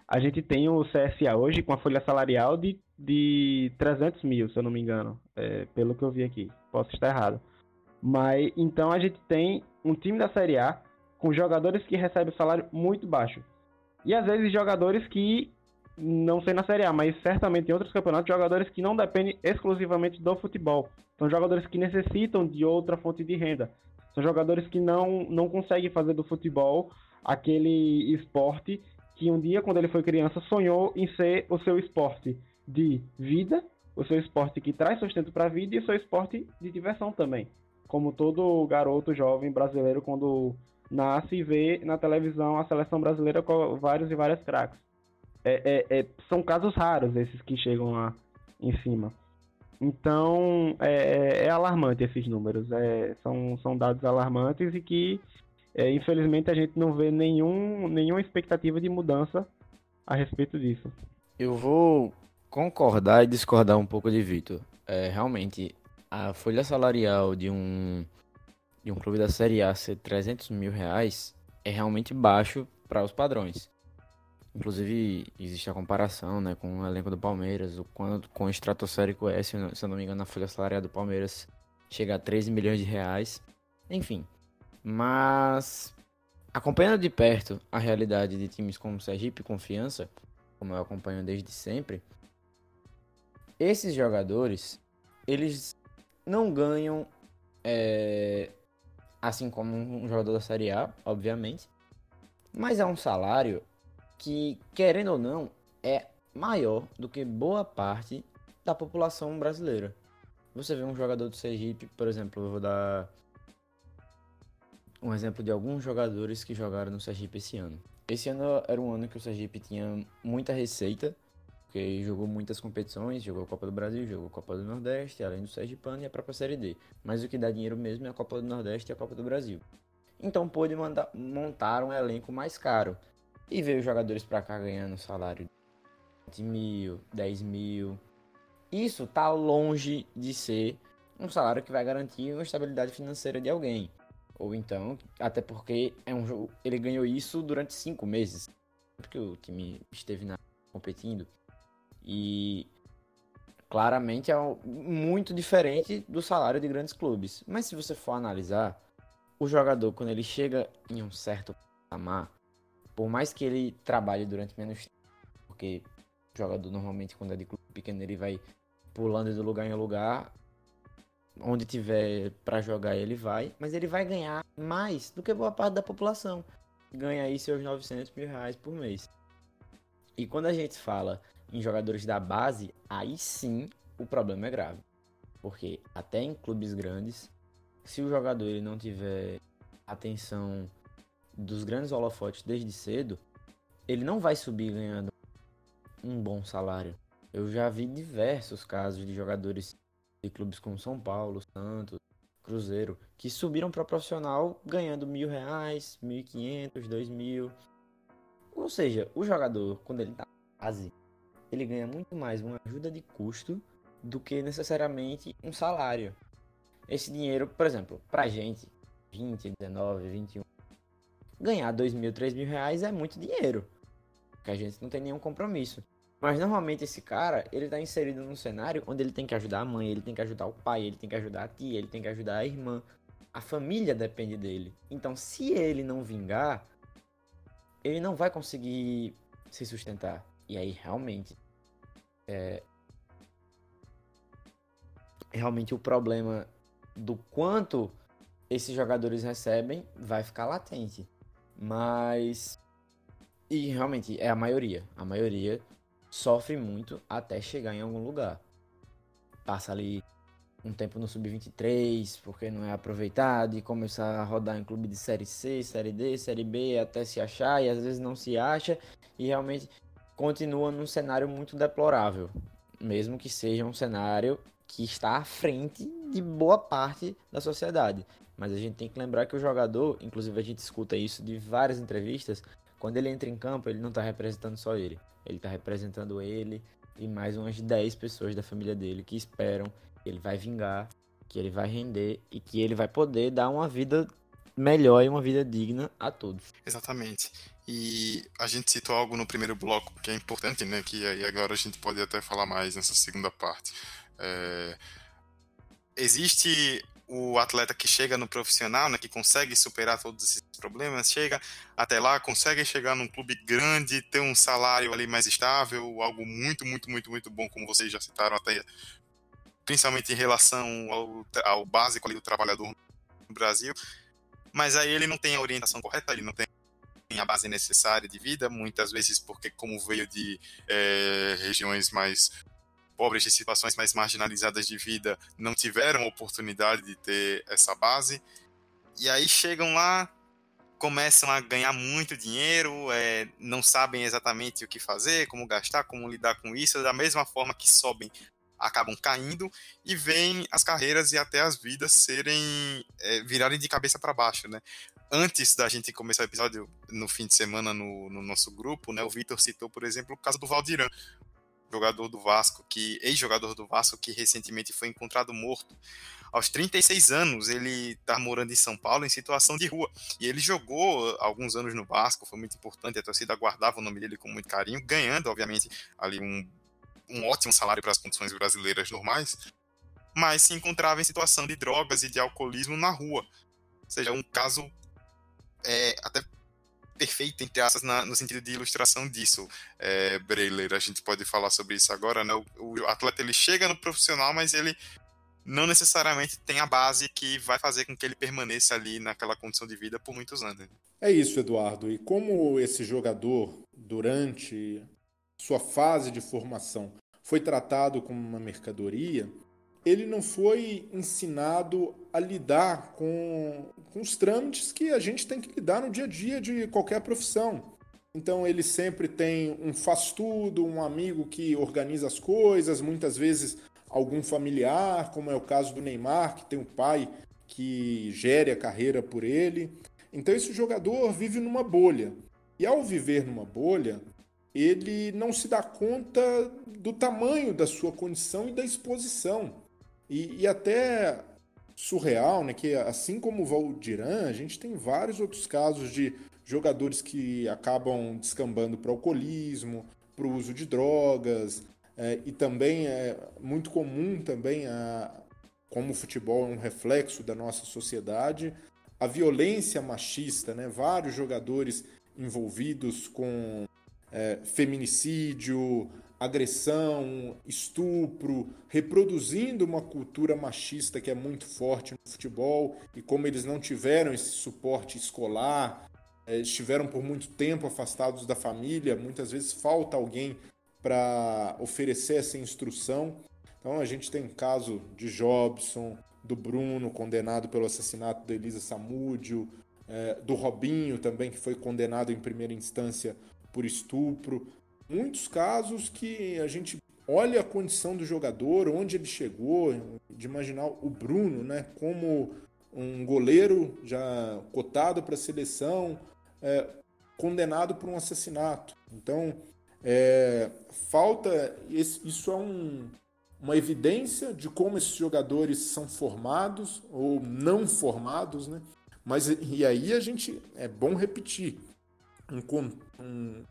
a gente tem o CSA hoje com a folha salarial de, de 300 mil, se eu não me engano, é, pelo que eu vi aqui. Posso estar errado. Mas então a gente tem um time da Série A com jogadores que recebem salário muito baixo. E às vezes jogadores que não sei na Série A, mas certamente em outros campeonatos, jogadores que não dependem exclusivamente do futebol. São jogadores que necessitam de outra fonte de renda. São jogadores que não, não conseguem fazer do futebol aquele esporte que um dia, quando ele foi criança, sonhou em ser o seu esporte de vida, o seu esporte que traz sustento para a vida e o seu esporte de diversão também. Como todo garoto jovem brasileiro, quando nasce e vê na televisão a seleção brasileira com vários e várias craques. É, é, é, são casos raros esses que chegam lá em cima. Então, é, é, é alarmante esses números. É, são, são dados alarmantes e que infelizmente a gente não vê nenhum, nenhuma expectativa de mudança a respeito disso. Eu vou concordar e discordar um pouco de Vitor. Realmente, a folha salarial de um, de um clube da Série A ser 300 mil reais é realmente baixo para os padrões. Inclusive, existe a comparação né, com o elenco do Palmeiras, o quanto com o estratosférico é, se eu não me engano, a folha salarial do Palmeiras chega a 13 milhões de reais. Enfim, mas acompanhando de perto a realidade de times como Sergipe e Confiança, como eu acompanho desde sempre, esses jogadores, eles não ganham é, assim como um jogador da Série A, obviamente, mas é um salário que, querendo ou não, é maior do que boa parte da população brasileira. Você vê um jogador do Sergipe, por exemplo, eu vou dar um exemplo de alguns jogadores que jogaram no Sergipe esse ano. Esse ano era um ano que o Sergipe tinha muita receita, porque jogou muitas competições, jogou a Copa do Brasil, jogou a Copa do Nordeste, além do Sergipano e a própria Série D. Mas o que dá dinheiro mesmo é a Copa do Nordeste e a Copa do Brasil. Então pôde montar um elenco mais caro. E veio jogadores para cá ganhando salário de mil, 10 mil. Isso tá longe de ser um salário que vai garantir uma estabilidade financeira de alguém. Ou então, até porque é um jogo, ele ganhou isso durante cinco meses, porque o time esteve na, competindo. E claramente é muito diferente do salário de grandes clubes. Mas se você for analisar, o jogador, quando ele chega em um certo patamar, por mais que ele trabalhe durante menos tempo, porque o jogador normalmente, quando é de clube pequeno, ele vai pulando de lugar em lugar, onde tiver para jogar ele vai, mas ele vai ganhar mais do que boa parte da população. Ganha aí seus 900 mil reais por mês. E quando a gente fala em jogadores da base, aí sim o problema é grave. Porque até em clubes grandes, se o jogador ele não tiver atenção dos grandes holofotes desde cedo, ele não vai subir ganhando um bom salário. Eu já vi diversos casos de jogadores de clubes como São Paulo, Santos, Cruzeiro, que subiram para profissional ganhando mil reais, mil e quinhentos, dois mil. Ou seja, o jogador, quando ele tá base, ele ganha muito mais uma ajuda de custo do que necessariamente um salário. Esse dinheiro, por exemplo, pra gente, 20, 19, 21, ganhar dois mil, três mil reais é muito dinheiro. Porque a gente não tem nenhum compromisso. Mas normalmente esse cara, ele tá inserido num cenário onde ele tem que ajudar a mãe, ele tem que ajudar o pai, ele tem que ajudar a tia, ele tem que ajudar a irmã. A família depende dele. Então, se ele não vingar, ele não vai conseguir se sustentar. E aí, realmente, é... realmente o problema do quanto esses jogadores recebem vai ficar latente. Mas. E realmente é a maioria. A maioria sofre muito até chegar em algum lugar. Passa ali um tempo no sub-23, porque não é aproveitado, e começar a rodar em clube de série C, série D, série B, até se achar, e às vezes não se acha, e realmente continua num cenário muito deplorável, mesmo que seja um cenário que está à frente de boa parte da sociedade. Mas a gente tem que lembrar que o jogador, inclusive a gente escuta isso de várias entrevistas, quando ele entra em campo, ele não está representando só ele. Ele está representando ele e mais umas 10 pessoas da família dele que esperam que ele vai vingar, que ele vai render e que ele vai poder dar uma vida melhor e uma vida digna a todos. Exatamente. E a gente citou algo no primeiro bloco que é importante, né? Que aí agora a gente pode até falar mais nessa segunda parte. É... Existe o atleta que chega no profissional, né, que consegue superar todos esses problemas, chega até lá, consegue chegar num clube grande, ter um salário ali mais estável, algo muito, muito, muito, muito bom, como vocês já citaram até, principalmente em relação ao, ao básico ali do trabalhador no Brasil, mas aí ele não tem a orientação correta, ele não tem a base necessária de vida, muitas vezes porque como veio de é, regiões mais pobres de situações mais marginalizadas de vida não tiveram oportunidade de ter essa base. E aí chegam lá, começam a ganhar muito dinheiro, é, não sabem exatamente o que fazer, como gastar, como lidar com isso, da mesma forma que sobem, acabam caindo e veem as carreiras e até as vidas serem é, virarem de cabeça para baixo, né? Antes da gente começar o episódio no fim de semana no, no nosso grupo, né, o Vitor citou, por exemplo, o caso do Valdiran jogador do Vasco, que ex-jogador do Vasco, que recentemente foi encontrado morto. Aos 36 anos, ele está morando em São Paulo em situação de rua. E ele jogou alguns anos no Vasco, foi muito importante, a torcida guardava o nome dele com muito carinho, ganhando, obviamente, ali um, um ótimo salário para as condições brasileiras normais, mas se encontrava em situação de drogas e de alcoolismo na rua. Ou seja, um caso é, até perfeita, entre aspas, na, no sentido de ilustração disso. É, Breiler, a gente pode falar sobre isso agora, né? O, o, atleta ele chega no profissional, mas ele não necessariamente tem a base que vai fazer com que ele permaneça ali naquela condição de vida por muitos anos. É isso, Eduardo. E como esse jogador, durante sua fase de formação, foi tratado como uma mercadoria, ele não foi ensinado a lidar com, com os trâmites que a gente tem que lidar no dia a dia de qualquer profissão. Então ele sempre tem um faz-tudo, um amigo que organiza as coisas, muitas vezes algum familiar, como é o caso do Neymar, que tem um pai que gere a carreira por ele. Então esse jogador vive numa bolha. E ao viver numa bolha, ele não se dá conta do tamanho da sua condição e da exposição. E, e até surreal, né? Que assim como o Valdiran, a gente tem vários outros casos de jogadores que acabam descambando para o alcoolismo, para o uso de drogas, é, e também é muito comum também, a, como o futebol é um reflexo da nossa sociedade, a violência machista, né? Vários jogadores envolvidos com é, feminicídio, agressão, estupro, reproduzindo uma cultura machista que é muito forte no futebol e como eles não tiveram esse suporte escolar, eh, estiveram por muito tempo afastados da família, muitas vezes falta alguém para oferecer essa instrução. Então a gente tem o caso de Jobson, do Bruno, condenado pelo assassinato da Elisa Samúdio, é, do Robinho também, que foi condenado em primeira instância por estupro. Muitos casos que a gente olha a condição do jogador, onde ele chegou, de imaginar o Bruno, né, como um goleiro já cotado para a seleção, é, condenado por um assassinato. Então, é, falta. Isso é um, uma evidência de como esses jogadores são formados ou não formados, né? Mas e aí a gente é bom repetir um, um,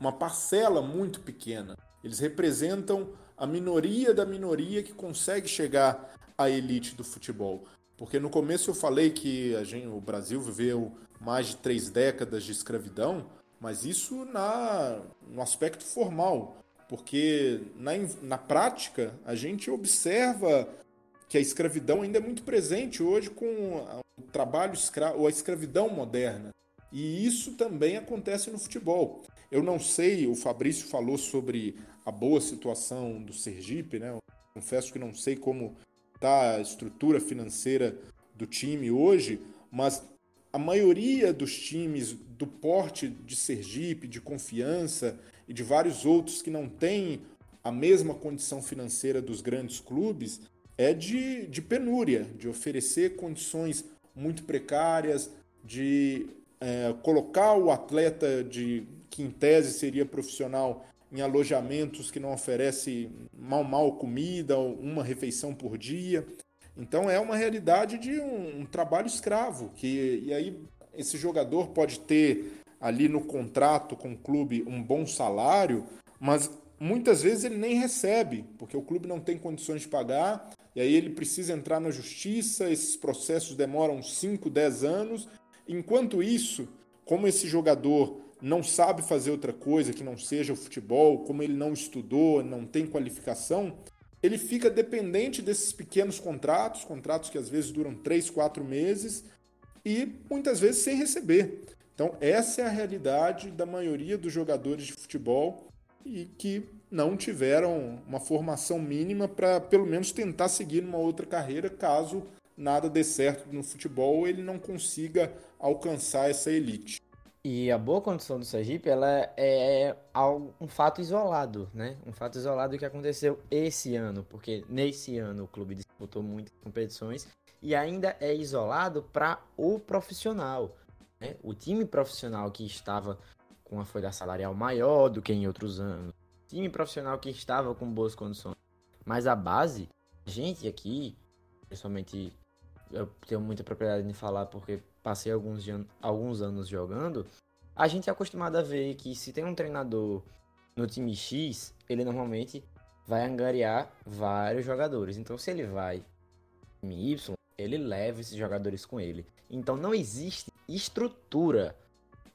uma parcela muito pequena. Eles representam a minoria da minoria que consegue chegar à elite do futebol. Porque no começo eu falei que a gente, o Brasil viveu mais de três décadas de escravidão, mas isso na, no aspecto formal. Porque na, na prática a gente observa que a escravidão ainda é muito presente hoje com o trabalho escravo, ou a escravidão moderna. E isso também acontece no futebol. Eu não sei, o Fabrício falou sobre a boa situação do Sergipe, né? Eu confesso que não sei como está a estrutura financeira do time hoje, mas a maioria dos times do porte de Sergipe, de confiança e de vários outros que não têm a mesma condição financeira dos grandes clubes é de, de penúria, de oferecer condições muito precárias, de é, colocar o atleta de que em tese seria profissional em alojamentos que não oferecem mal mal comida, uma refeição por dia. Então é uma realidade de um, um, trabalho escravo, que e aí esse jogador pode ter ali no contrato com o clube um bom salário, mas muitas vezes ele nem recebe, porque o clube não tem condições de pagar, e aí ele precisa entrar na justiça, esses processos demoram 5, 10 anos. Enquanto isso, como esse jogador não sabe fazer outra coisa que não seja o futebol, como ele não estudou, não tem qualificação, ele fica dependente desses pequenos contratos, contratos que às vezes duram 3, 4 meses e muitas vezes sem receber. Então, essa é a realidade da maioria dos jogadores de futebol e que não tiveram uma formação mínima para pelo menos tentar seguir uma outra carreira caso nada dê certo no futebol, ele não consiga alcançar essa elite. E a boa condição do Sergipe, ela é um fato isolado, né? Um fato isolado que aconteceu esse ano, porque nesse ano o clube disputou muitas competições e ainda é isolado para o profissional. Né? O time profissional que estava com uma folha salarial maior do que em outros anos, time profissional que estava com boas condições, mas a base, a gente aqui, principalmente eu tenho muita propriedade de falar porque passei alguns, alguns anos jogando, a gente é acostumado a ver que se tem um treinador no time X, ele normalmente vai angariar vários jogadores. Então, se ele vai time Y, ele leva esses jogadores com ele. Então, não existe estrutura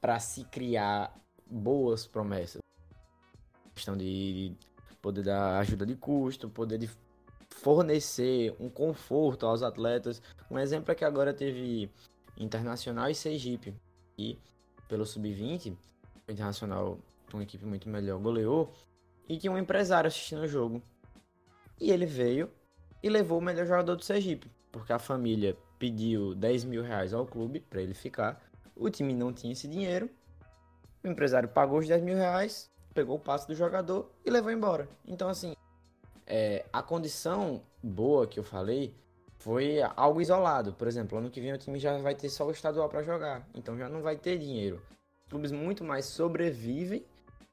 para se criar boas promessas. Questão de poder dar ajuda de custo, poder de fornecer um conforto aos atletas. Um exemplo é que agora teve Internacional e Sergipe. E pelo sub-20, o Internacional, uma equipe muito melhor, goleou. E tinha um empresário assistindo o jogo. E ele veio e levou o melhor jogador do Sergipe. Porque a família pediu 10 mil reais ao clube para ele ficar. O time não tinha esse dinheiro. O empresário pagou os 10 mil reais, pegou o passe do jogador e levou embora. Então, assim, é, a condição boa que eu falei foi algo isolado. Por exemplo, ano que vem o time já vai ter só o estadual para jogar, então já não vai ter dinheiro. Clubes muito mais sobrevivem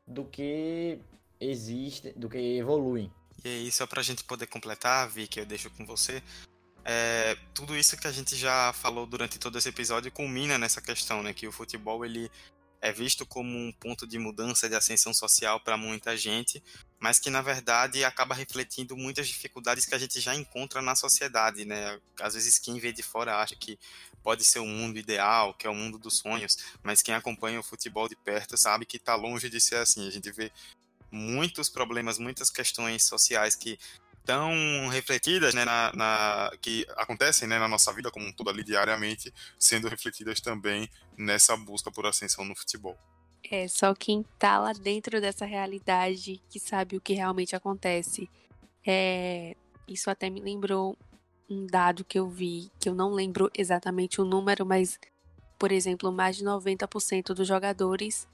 do que existem, do que evoluem. E aí, só para a gente poder completar, Vi, que eu deixo com você, é, tudo isso que a gente já falou durante todo esse episódio culmina nessa questão, né? Que o futebol ele é visto como um ponto de mudança, de ascensão social para muita gente, mas que na verdade acaba refletindo muitas dificuldades que a gente já encontra na sociedade, né? Às vezes quem vê de fora acha que pode ser um mundo ideal, que é o mundo dos sonhos, mas quem acompanha o futebol de perto sabe que está longe de ser assim. A gente vê muitos problemas, muitas questões sociais que tão refletidas, né, na, na, que acontecem né, na nossa vida como todo ali diariamente, sendo refletidas também nessa busca por ascensão no futebol. É, só quem tá lá dentro dessa realidade que sabe o que realmente acontece. É, isso até me lembrou um dado que eu vi, que eu não lembro exatamente o número, mas, por exemplo, mais de 90% dos jogadores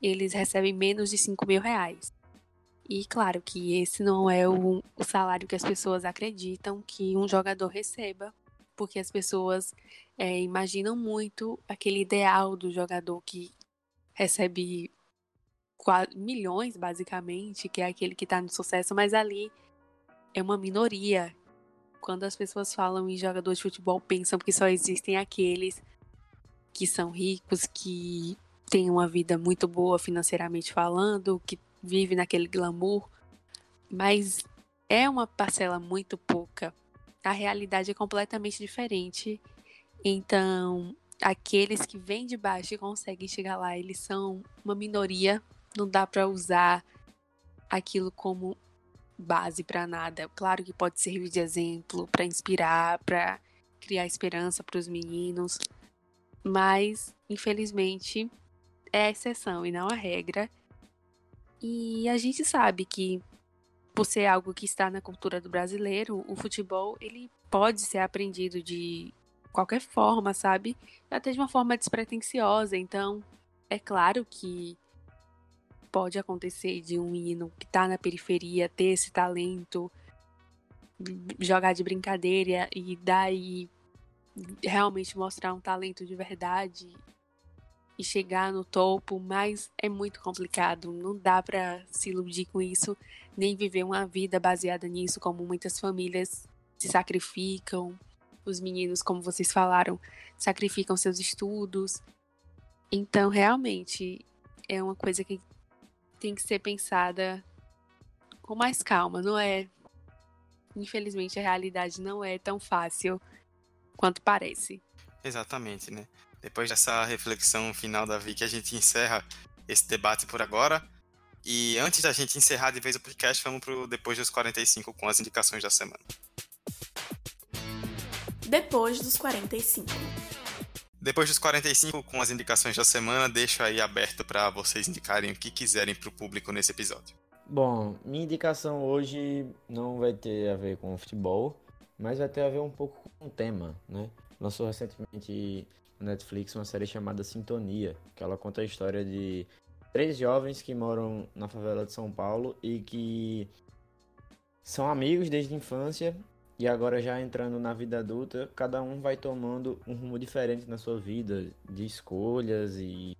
eles recebem menos de 5 mil reais. E claro que esse não é o, o salário que as pessoas acreditam que um jogador receba, porque as pessoas é, imaginam muito aquele ideal do jogador que recebe milhões, basicamente, que é aquele que está no sucesso, mas ali é uma minoria. Quando as pessoas falam em jogador de futebol, pensam que só existem aqueles que são ricos, que têm uma vida muito boa financeiramente falando, que vive naquele glamour, mas é uma parcela muito pouca. A realidade é completamente diferente. Então, aqueles que vêm de baixo e conseguem chegar lá, eles são uma minoria. Não dá para usar aquilo como base para nada. Claro que pode servir de exemplo para inspirar, para criar esperança para os meninos, mas infelizmente é a exceção e não a regra. E a gente sabe que por ser algo que está na cultura do brasileiro, o futebol ele pode ser aprendido de qualquer forma, sabe? Até de uma forma despretensiosa. Então, é claro que pode acontecer de um menino que está na periferia ter esse talento, jogar de brincadeira e daí realmente mostrar um talento de verdade e chegar no topo, mas é muito complicado, não dá para se iludir com isso, nem viver uma vida baseada nisso, como muitas famílias se sacrificam. Os meninos, como vocês falaram, sacrificam seus estudos. Então, realmente, é uma coisa que tem que ser pensada com mais calma, não é? Infelizmente a realidade não é tão fácil quanto parece. Exatamente, né? Depois dessa reflexão final da Vicky, a gente encerra esse debate por agora. E antes da gente encerrar de vez o podcast, vamos pro depois dos 45 com as indicações da semana. Depois dos 45. Depois dos 45, com as indicações da semana, deixo aí aberto para vocês indicarem o que quiserem para o público nesse episódio. Bom, minha indicação hoje não vai ter a ver com futebol, mas vai ter a ver um pouco com o tema, né? Lançou recentemente Netflix uma série chamada Sintonia, que ela conta a história de três jovens que moram na favela de São Paulo e que são amigos desde a infância e agora já entrando na vida adulta, cada um vai tomando um rumo diferente na sua vida, de escolhas e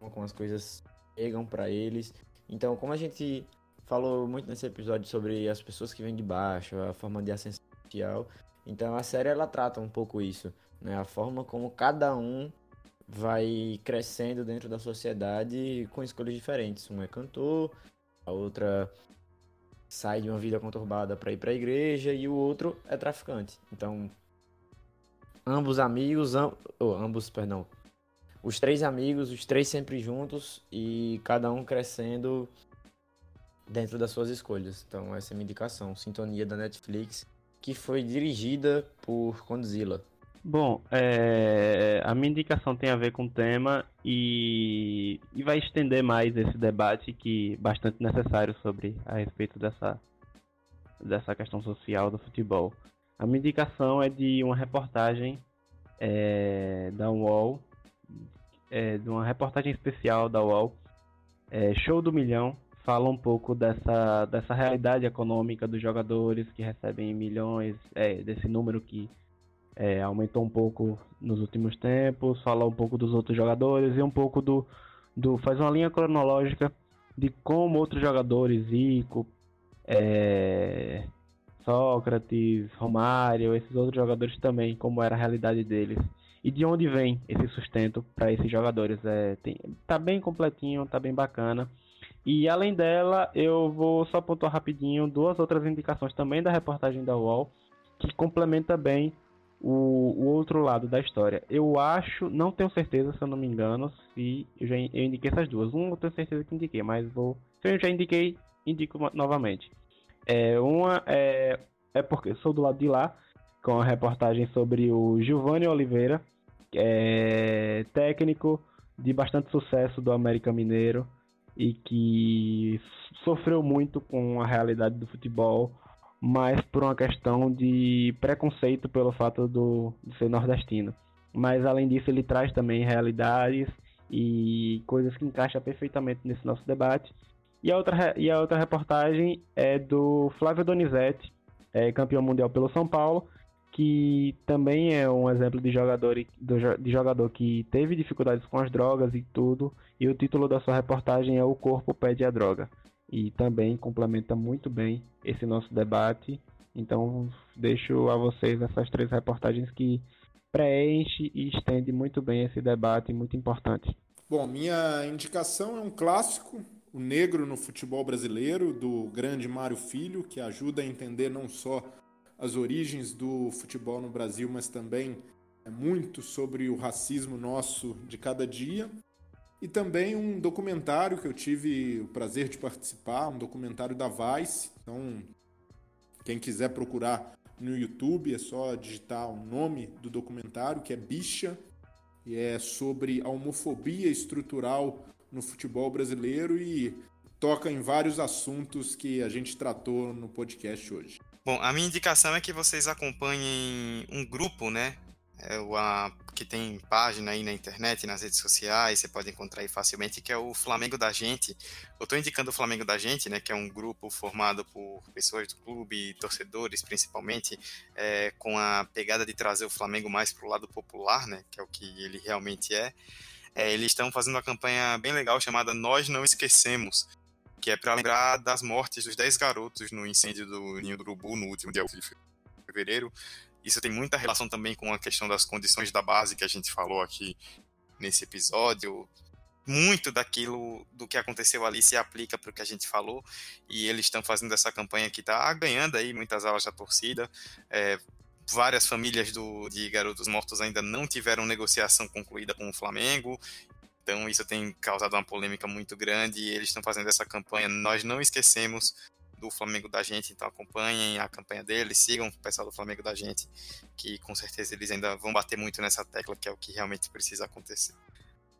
como as coisas chegam para eles. Então, como a gente falou muito nesse episódio sobre as pessoas que vêm de baixo, a forma de ascensão social, então a série ela trata um pouco isso, né? A forma como cada um vai crescendo dentro da sociedade com escolhas diferentes. Um é cantor, a outra sai de uma vida conturbada para ir para a igreja e o outro é traficante. Então, ambos amigos, am oh, ambos, perdão, os três amigos, os três sempre juntos e cada um crescendo dentro das suas escolhas. Então, essa é a minha indicação, Sintonia da Netflix, que foi dirigida por Condzilla. Bom, é, a minha indicação tem a ver com o tema e, e vai estender mais esse debate que é bastante necessário sobre a respeito dessa, dessa questão social do futebol. A minha indicação é de uma reportagem é, da UOL, é, de uma reportagem especial da UOL, é, Show do Milhão, fala um pouco dessa, dessa realidade econômica dos jogadores que recebem milhões, é, desse número que é, aumentou um pouco nos últimos tempos, fala um pouco dos outros jogadores e um pouco do, do faz uma linha cronológica de como outros jogadores, Zico, é, Sócrates, Romário, esses outros jogadores também, como era a realidade deles e de onde vem esse sustento para esses jogadores. É, tem, tá bem completinho, tá bem bacana. E além dela, eu vou só pontuar rapidinho duas outras indicações também da reportagem da UOL que complementa bem o, o, outro lado da história. Eu acho, não tenho certeza, se eu não me engano, se eu já eu indiquei essas duas. Um eu tenho certeza que indiquei, mas vou. Se eu já indiquei, indico novamente. É, uma é, é porque sou do lado de lá, com a reportagem sobre o Giovanni Oliveira, é técnico de bastante sucesso do América Mineiro e que sofreu muito com a realidade do futebol mas por uma questão de preconceito pelo fato do, de ser nordestino. Mas além disso, ele traz também realidades e coisas que encaixam perfeitamente nesse nosso debate. E a outra, e a outra reportagem é do Flávio Donizete, é, campeão mundial pelo São Paulo, que também é um exemplo de jogador, de jogador que teve dificuldades com as drogas e tudo, e o título da sua reportagem é O Corpo Pede a Droga. E também complementa muito bem esse nosso debate. Então, deixo a vocês essas três reportagens que preenche e estende muito bem esse debate muito importante. Bom, minha indicação é um clássico, O Negro no Futebol Brasileiro, do grande Mário Filho, que ajuda a entender não só as origens do futebol no Brasil, mas também é muito sobre o racismo nosso de cada dia. E também um documentário que eu tive o prazer de participar, um documentário da Vice. Então, quem quiser procurar no YouTube, é só digitar o nome do documentário, que é Bicha, e é sobre a homofobia estrutural no futebol brasileiro e toca em vários assuntos que a gente tratou no podcast hoje. Bom, a minha indicação é que vocês acompanhem um grupo, né? É o, a, que tem página aí na internet, nas redes sociais, você pode encontrar aí facilmente, que é o Flamengo da Gente. Eu estou indicando o Flamengo da Gente, né? Que é um grupo formado por pessoas do clube, torcedores principalmente, é, com a pegada de trazer o Flamengo mais para o lado popular, né? Que é o que ele realmente é. é eles estão fazendo uma campanha bem legal chamada Nós Não Esquecemos que é para lembrar das mortes dos 10 garotos no incêndio do Ninho do Urubu no último dia de fevereiro. Isso tem muita relação também com a questão das condições da base que a gente falou aqui nesse episódio. Muito daquilo do que aconteceu ali se aplica para o que a gente falou e eles estão fazendo essa campanha que está ganhando aí muitas aulas da torcida. É, várias famílias do, de garotos mortos ainda não tiveram negociação concluída com o Flamengo então isso tem causado uma polêmica muito grande e eles estão fazendo essa campanha. Nós não esquecemos do Flamengo da gente, então acompanhem a campanha deles, sigam o pessoal do Flamengo da gente, que com certeza eles ainda vão bater muito nessa tecla, que é o que realmente precisa acontecer.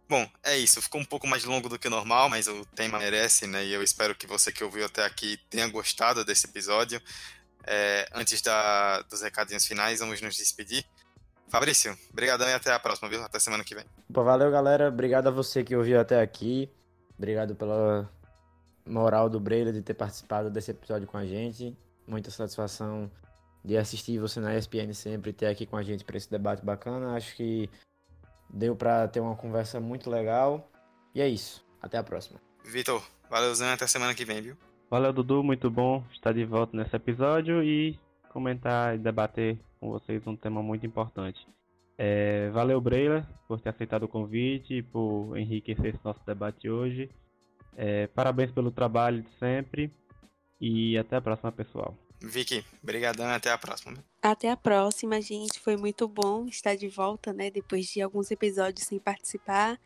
Bom, é isso. Ficou um pouco mais longo do que normal, mas o tema merece, né? E eu espero que você que ouviu até aqui tenha gostado desse episódio. É, antes da, dos recadinhos finais, vamos nos despedir. Fabrício, obrigadão e até a próxima, viu? Até semana que vem. valeu, galera. Obrigado a você que ouviu até aqui. Obrigado pela moral do Breila de ter participado desse episódio com a gente. Muita satisfação de assistir você na ESPN sempre e ter aqui com a gente para esse debate bacana. Acho que deu para ter uma conversa muito legal. E é isso. Até a próxima. Vitor, valeuzão até semana que vem, viu? Valeu, Dudu. Muito bom estar de volta nesse episódio e comentar e debater com vocês um tema muito importante. É, valeu, Breila, por ter aceitado o convite e por enriquecer esse nosso debate hoje. É, parabéns pelo trabalho de sempre e até a próxima, pessoal. Vicky, brigadão e até a próxima. Até a próxima, gente. Foi muito bom estar de volta, né? Depois de alguns episódios sem participar.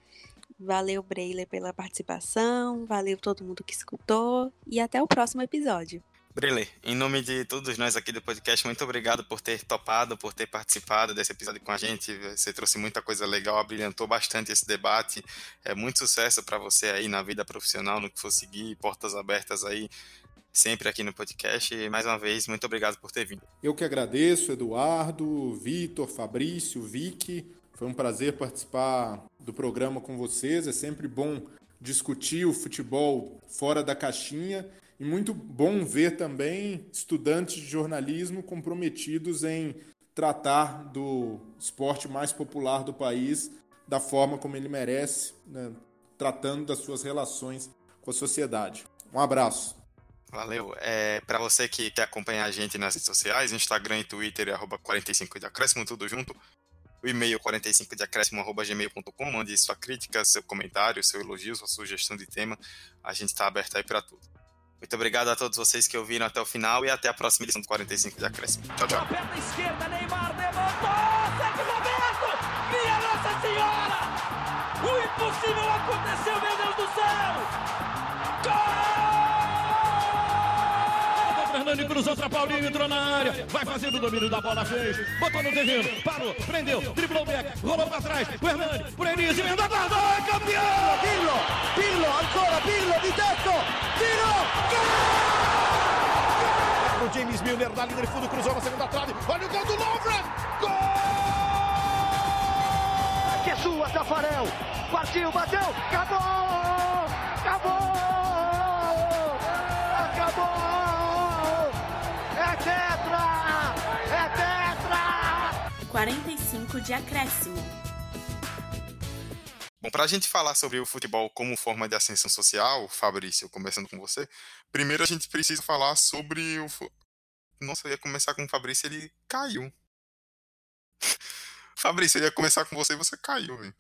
Valeu, Breila, pela participação. Valeu todo mundo que escutou. E até o próximo episódio. Brile, em nome de todos nós aqui do podcast, muito obrigado por ter topado, por ter participado desse episódio com a gente. Você trouxe muita coisa legal, abrilhantou bastante esse debate. É muito sucesso para você aí na vida profissional, no que for seguir, portas abertas aí sempre aqui no podcast. E mais uma vez, muito obrigado por ter vindo. Eu que agradeço, Eduardo, Vitor, Fabrício, Vicky. Foi um prazer participar do programa com vocês. É sempre bom discutir o futebol fora da caixinha e muito bom ver também estudantes de jornalismo comprometidos em tratar do esporte mais popular do país da forma como ele merece, né? tratando das suas relações com a sociedade. Um abraço. Valeu. É, para você que quer acompanhar a gente nas redes sociais, Instagram e Twitter, arroba 45 de acréscimo, tudo junto. O e-mail 45 de acréscimo, arroba gmail.com, mande sua crítica, seu comentário, seu elogio, sua sugestão de tema. A gente está aberto aí para tudo. Muito obrigado a todos vocês que ouviram até o final e até a próxima edição do 45 de Acréscimo. Tchau, tchau. perna esquerda, Neymar levantou! Minha Nossa Senhora! O impossível aconteceu, meu Deus do céu! Gol! Fernando cruzou para Paulinho, entrou na área, vai fazendo o domínio da bola, fez, botou no terreno, parou, prendeu, driblou o back, rolou para trás, o Hernani, por Enis, emenda guarda, é campeão! Pirlo, Pirlo, ancora Pirlo di tetto, tiro, gol! James James Milner na linha de fundo, cruzou na segunda trave. Olha o gol do Lovren! Gol! Que é sua, Tafarel! Partiu, bateu! Acabou! Acabou! 45 de acréscimo. Bom, para a gente falar sobre o futebol como forma de ascensão social, Fabrício, começando com você, primeiro a gente precisa falar sobre o. Nossa, eu ia começar com o Fabrício ele caiu. Fabrício, eu ia começar com você e você caiu, velho.